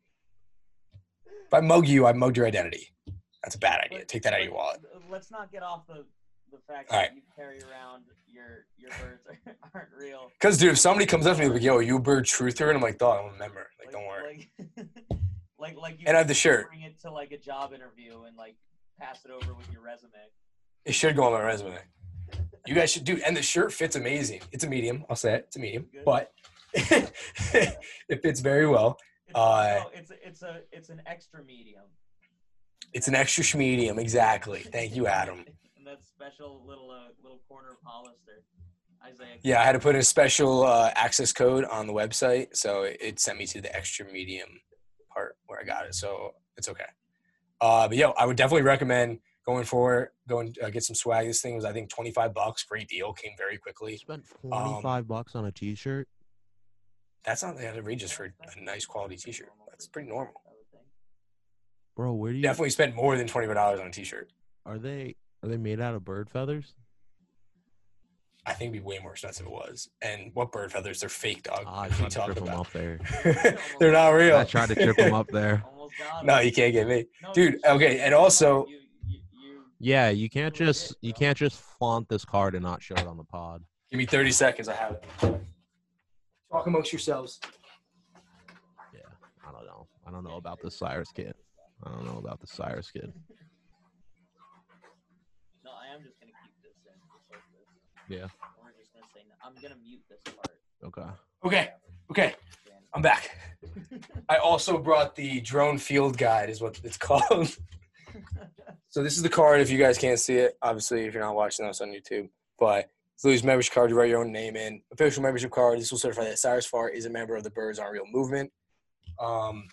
S2: If I mug you, I mugged your identity. That's a bad idea.
S3: But-
S2: Take that out of your wallet.
S3: Let's not get off the the fact
S2: All
S3: that
S2: right.
S3: you carry around your your birds [LAUGHS] aren't real.
S2: Because, dude, if somebody comes up to me like, "Yo, you a bird truther," and I'm like, "Dog, I'm a member. Like, don't worry."
S3: Like, [LAUGHS] like, like you
S2: And I have the shirt.
S3: Bring it to like a job interview and like pass it over with your resume.
S2: It should go on my resume. You guys should do. And the shirt fits amazing. It's a medium. I'll say it. It's a medium,
S3: Good.
S2: but [LAUGHS] it fits very well.
S3: It's,
S2: Uh,
S3: no, it's it's a it's an extra medium.
S2: It's an extra medium. Exactly. Thank you, Adam. [LAUGHS]
S3: and that special little uh, little corner of Hollister, Isaiah.
S2: Yeah, I had to put a special uh, access code on the website, so it, it sent me to the extra medium part where I got it. So it's okay. Uh, but yo, I would definitely recommend going for it. Going uh, get some swag. This thing was I think twenty five bucks. Great deal. Came very quickly.
S1: spent
S2: Um,
S1: twenty five bucks on a T-shirt.
S2: That's not that outrageous for a nice quality T-shirt. That's pretty normal.
S3: I would think.
S1: Bro, where do you
S2: Definitely spent more than twenty five dollars on a T-shirt.
S1: are they? Are they made out of bird feathers?
S2: I think it'd be way more expensive if it was. And what bird feathers? They're fake, dog.
S1: Ah, I
S2: What are you
S1: tried to
S2: talking
S1: trip them
S2: about?
S1: up there. [LAUGHS]
S2: They're not real.
S1: I tried to trip them up there. [LAUGHS]
S3: Almost got
S2: No,
S3: him.
S2: you can't get me.
S3: No,
S2: Dude, okay, and also-
S3: you, you, you,
S1: Yeah, you can't
S3: Legit,
S1: just you can't just flaunt this card and not show it on the pod.
S2: Give me thirty seconds. I have it. Talk amongst yourselves.
S1: Yeah, I don't know. I don't know about the Cyrus kid. I don't know about the Cyrus kid.
S3: no, I am just gonna keep this in just like this.
S1: Yeah.
S3: We're just gonna say no. I'm gonna mute this part.
S1: Okay.
S2: Okay, okay, I'm back. I also brought the drone field guide, is what it's [LAUGHS] called. so this is the card. If you guys can't see it, obviously, if you're not watching us on YouTube, but it's Louis' membership card. You write your own name in. Official membership card. This will certify that Cyrus Far is a member of the Birds Aren't Real movement. Um,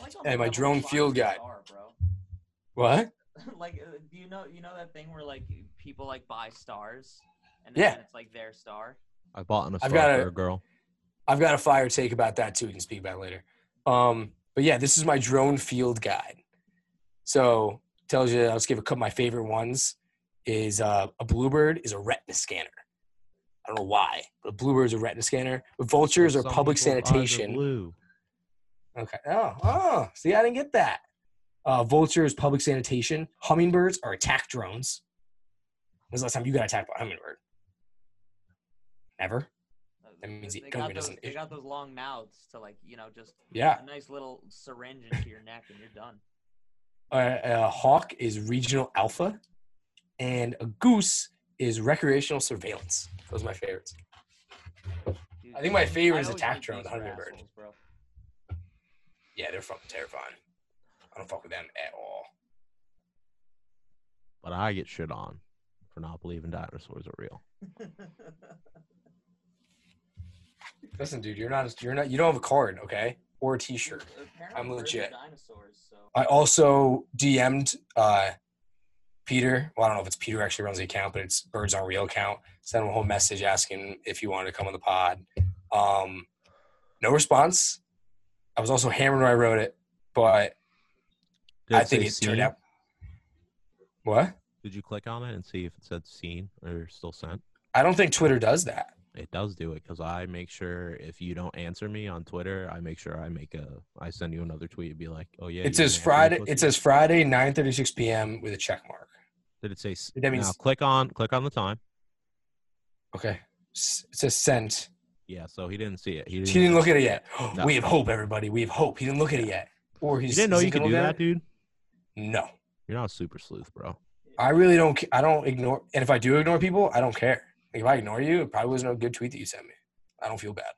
S3: like
S2: And my drone field guide.
S3: Star, bro.
S2: what? [LAUGHS]
S3: like, uh, do you know you know that thing where like people like buy stars, and
S2: Yeah.
S3: then it's like their star.
S1: I bought an a
S2: I've
S1: star
S2: got
S1: for
S2: a-
S1: a girl.
S2: I've got a fire take about that too. We can speak about later. Um, but yeah, this is my drone field guide. So tells you, I'll just give a couple of my favorite ones. Is uh, a bluebird is a retina scanner. I don't know why, but a bluebird is a retina scanner. But vultures are public
S1: are
S2: sanitation.
S1: Blue.
S2: Okay. Oh, oh. See, I didn't get that. Uh, vultures, public sanitation. Hummingbirds are attack drones. When's the last time you got attacked by a hummingbird? Never. That means
S3: they
S2: the
S3: got those,
S2: doesn't
S3: They got those long mouths to like you know just
S2: Yeah.
S3: a nice little syringe into your neck and you're done.
S2: Uh, uh, hawk is regional alpha. and a goose is recreational surveillance. Those are my favorites.
S3: Dude,
S2: I think my favorite is
S3: always
S2: attack
S3: think
S2: drone, the
S3: are
S2: hummingbird.
S3: assholes, bro.
S2: Yeah, they're fucking terrifying. I don't fuck with them at all.
S1: But I get shit on for not believing dinosaurs are real. [LAUGHS]
S2: Listen, dude, you're not you're not you don't have a card, okay? Or a t-shirt.
S3: Apparently
S2: I'm legit.
S3: Dinosaurs, so.
S2: I also DM'd uh, Peter. Well, I don't know if it's Peter who actually runs the account, but it's Birds Aren't Real account. Sent him a whole message asking if he wanted to come on the pod. Um, no response. I was also hammered when I wrote it, but
S1: Did
S2: I
S1: it
S2: think
S1: say
S2: it turned
S1: seen?
S2: out. What?
S1: Did you click on it and see if it said seen or still sent?
S2: I don't think Twitter does that.
S1: It does do it because I make sure if you don't answer me on Twitter, I make sure I make a I send you another tweet and be like, oh yeah.
S2: it says
S1: didn't answer me,
S2: Friday. It says Friday, 9:36 p.m. with a check mark.
S1: Did it say?
S2: That means-
S1: now click on click on the time.
S2: Okay. It says sent.
S1: Yeah, so he didn't see it. He
S2: He
S1: didn't, he
S2: didn't look at it yet. [GASPS]
S1: No.
S2: We have hope, everybody. We have hope. He didn't look at it yet. Or
S1: You
S2: he's
S1: didn't know
S2: he
S1: you could do that, dude.
S2: No.
S1: You're not a super sleuth, bro.
S2: I really don't. I don't ignore. And if I do ignore people, I don't care. Like if I ignore you, it probably wasn't a good tweet that you sent me. I don't feel bad.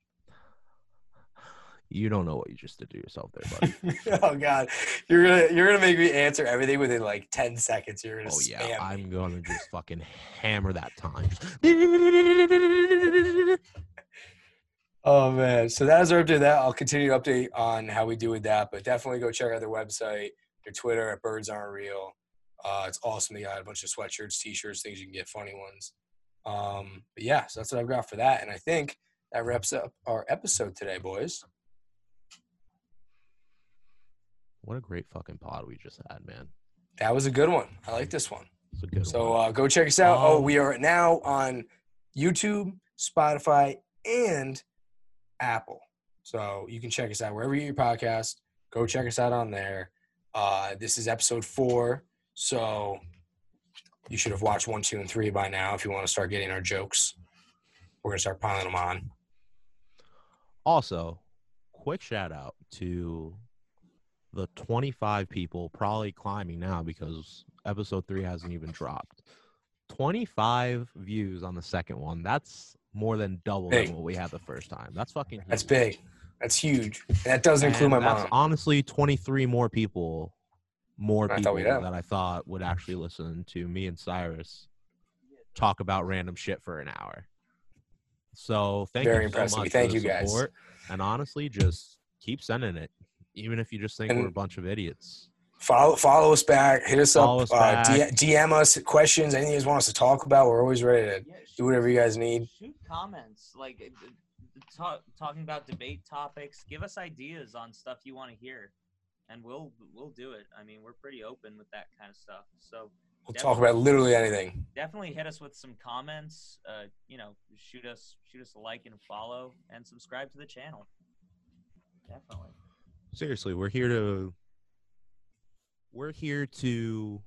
S1: You don't know what you just did to yourself there, buddy. [LAUGHS]
S2: oh God, you're gonna you're gonna make me answer everything within like ten seconds. You're gonna
S1: oh
S2: spam
S1: yeah,
S2: me.
S1: I'm gonna just [LAUGHS] fucking hammer that time. [LAUGHS]
S2: Oh man, so that is our update. That I'll continue to update on how we do with that, but definitely go check out their website, their Twitter at Birds Aren't Real. Uh, it's awesome. They got a bunch of sweatshirts, t-shirts, things you can get, funny ones. Um, but yeah, so that's what I've got for that, and I think that wraps up our episode today, boys.
S1: What a great fucking pod we just had, man.
S2: That was a good one. I like this one.
S1: A good
S2: So
S1: one.
S2: uh, go check us out. oh,
S1: Um,
S2: we are now on YouTube, Spotify, and Apple. So you can check us out wherever you get your podcast. Go check us out on there. Uh, this is episode four. So you should have watched one, two, and three by now if you want to start getting our jokes. We're going to start piling them on.
S1: Also, quick shout out to the 25 people probably climbing now because episode three hasn't even dropped. 25 views on the second one. That's more than double
S2: Big.
S1: than what we had the first time. That's fucking
S2: That's big. That's huge. That doesn't include my
S1: that's
S2: mom.
S1: honestly 23 more people, more people
S2: we'd
S1: that I thought would actually listen to me and Cyrus talk about random shit for an hour. So thank
S2: Very
S1: you so much.
S2: Thank
S1: for the
S2: you, guys.
S1: support. And honestly, just keep sending it, even if you just think
S2: And-
S1: we're a bunch of idiots.
S2: Follow follow us back. Hit us
S1: Follow
S2: up.
S1: us
S2: uh,
S1: back.
S2: DM us questions. Anything you guys want us to talk about. We're always ready to
S3: Yeah,
S2: do whatever you guys need.
S3: Shoot comments like uh, uh, talk, talking about debate topics. Give us ideas on stuff you want to hear, and we'll we'll do it. I mean, we're pretty open with that kind of stuff. So
S2: We'll talk about literally anything.
S3: definitely hit us with some comments. Uh, you know, shoot us shoot us a like and follow, and subscribe to the channel. Definitely.
S1: Seriously, we're here to we're here to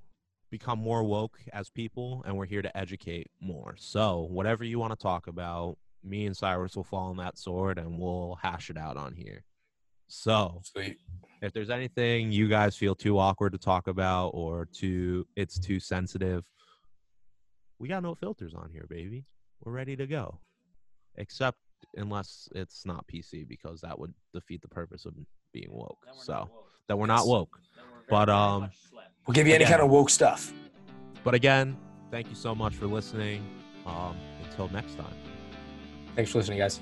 S1: become more woke as people and we're here to educate more. So, whatever you want to talk about, me and Cyrus will fall on that sword and we'll hash it out on here. So,
S2: Sweet.
S1: if there's anything you guys feel too awkward to talk about or too it's too sensitive, we got no filters on here, baby. We're ready to go. Except unless it's not PC because that would defeat the purpose of being woke.
S3: Then
S1: So,
S3: woke.
S1: that we're not woke.
S3: We're
S1: But, um.
S2: We'll give you any
S1: Again.
S2: kind of woke stuff.
S1: But again, thank you so much for listening. Um, until next time.
S2: Thanks for listening, guys.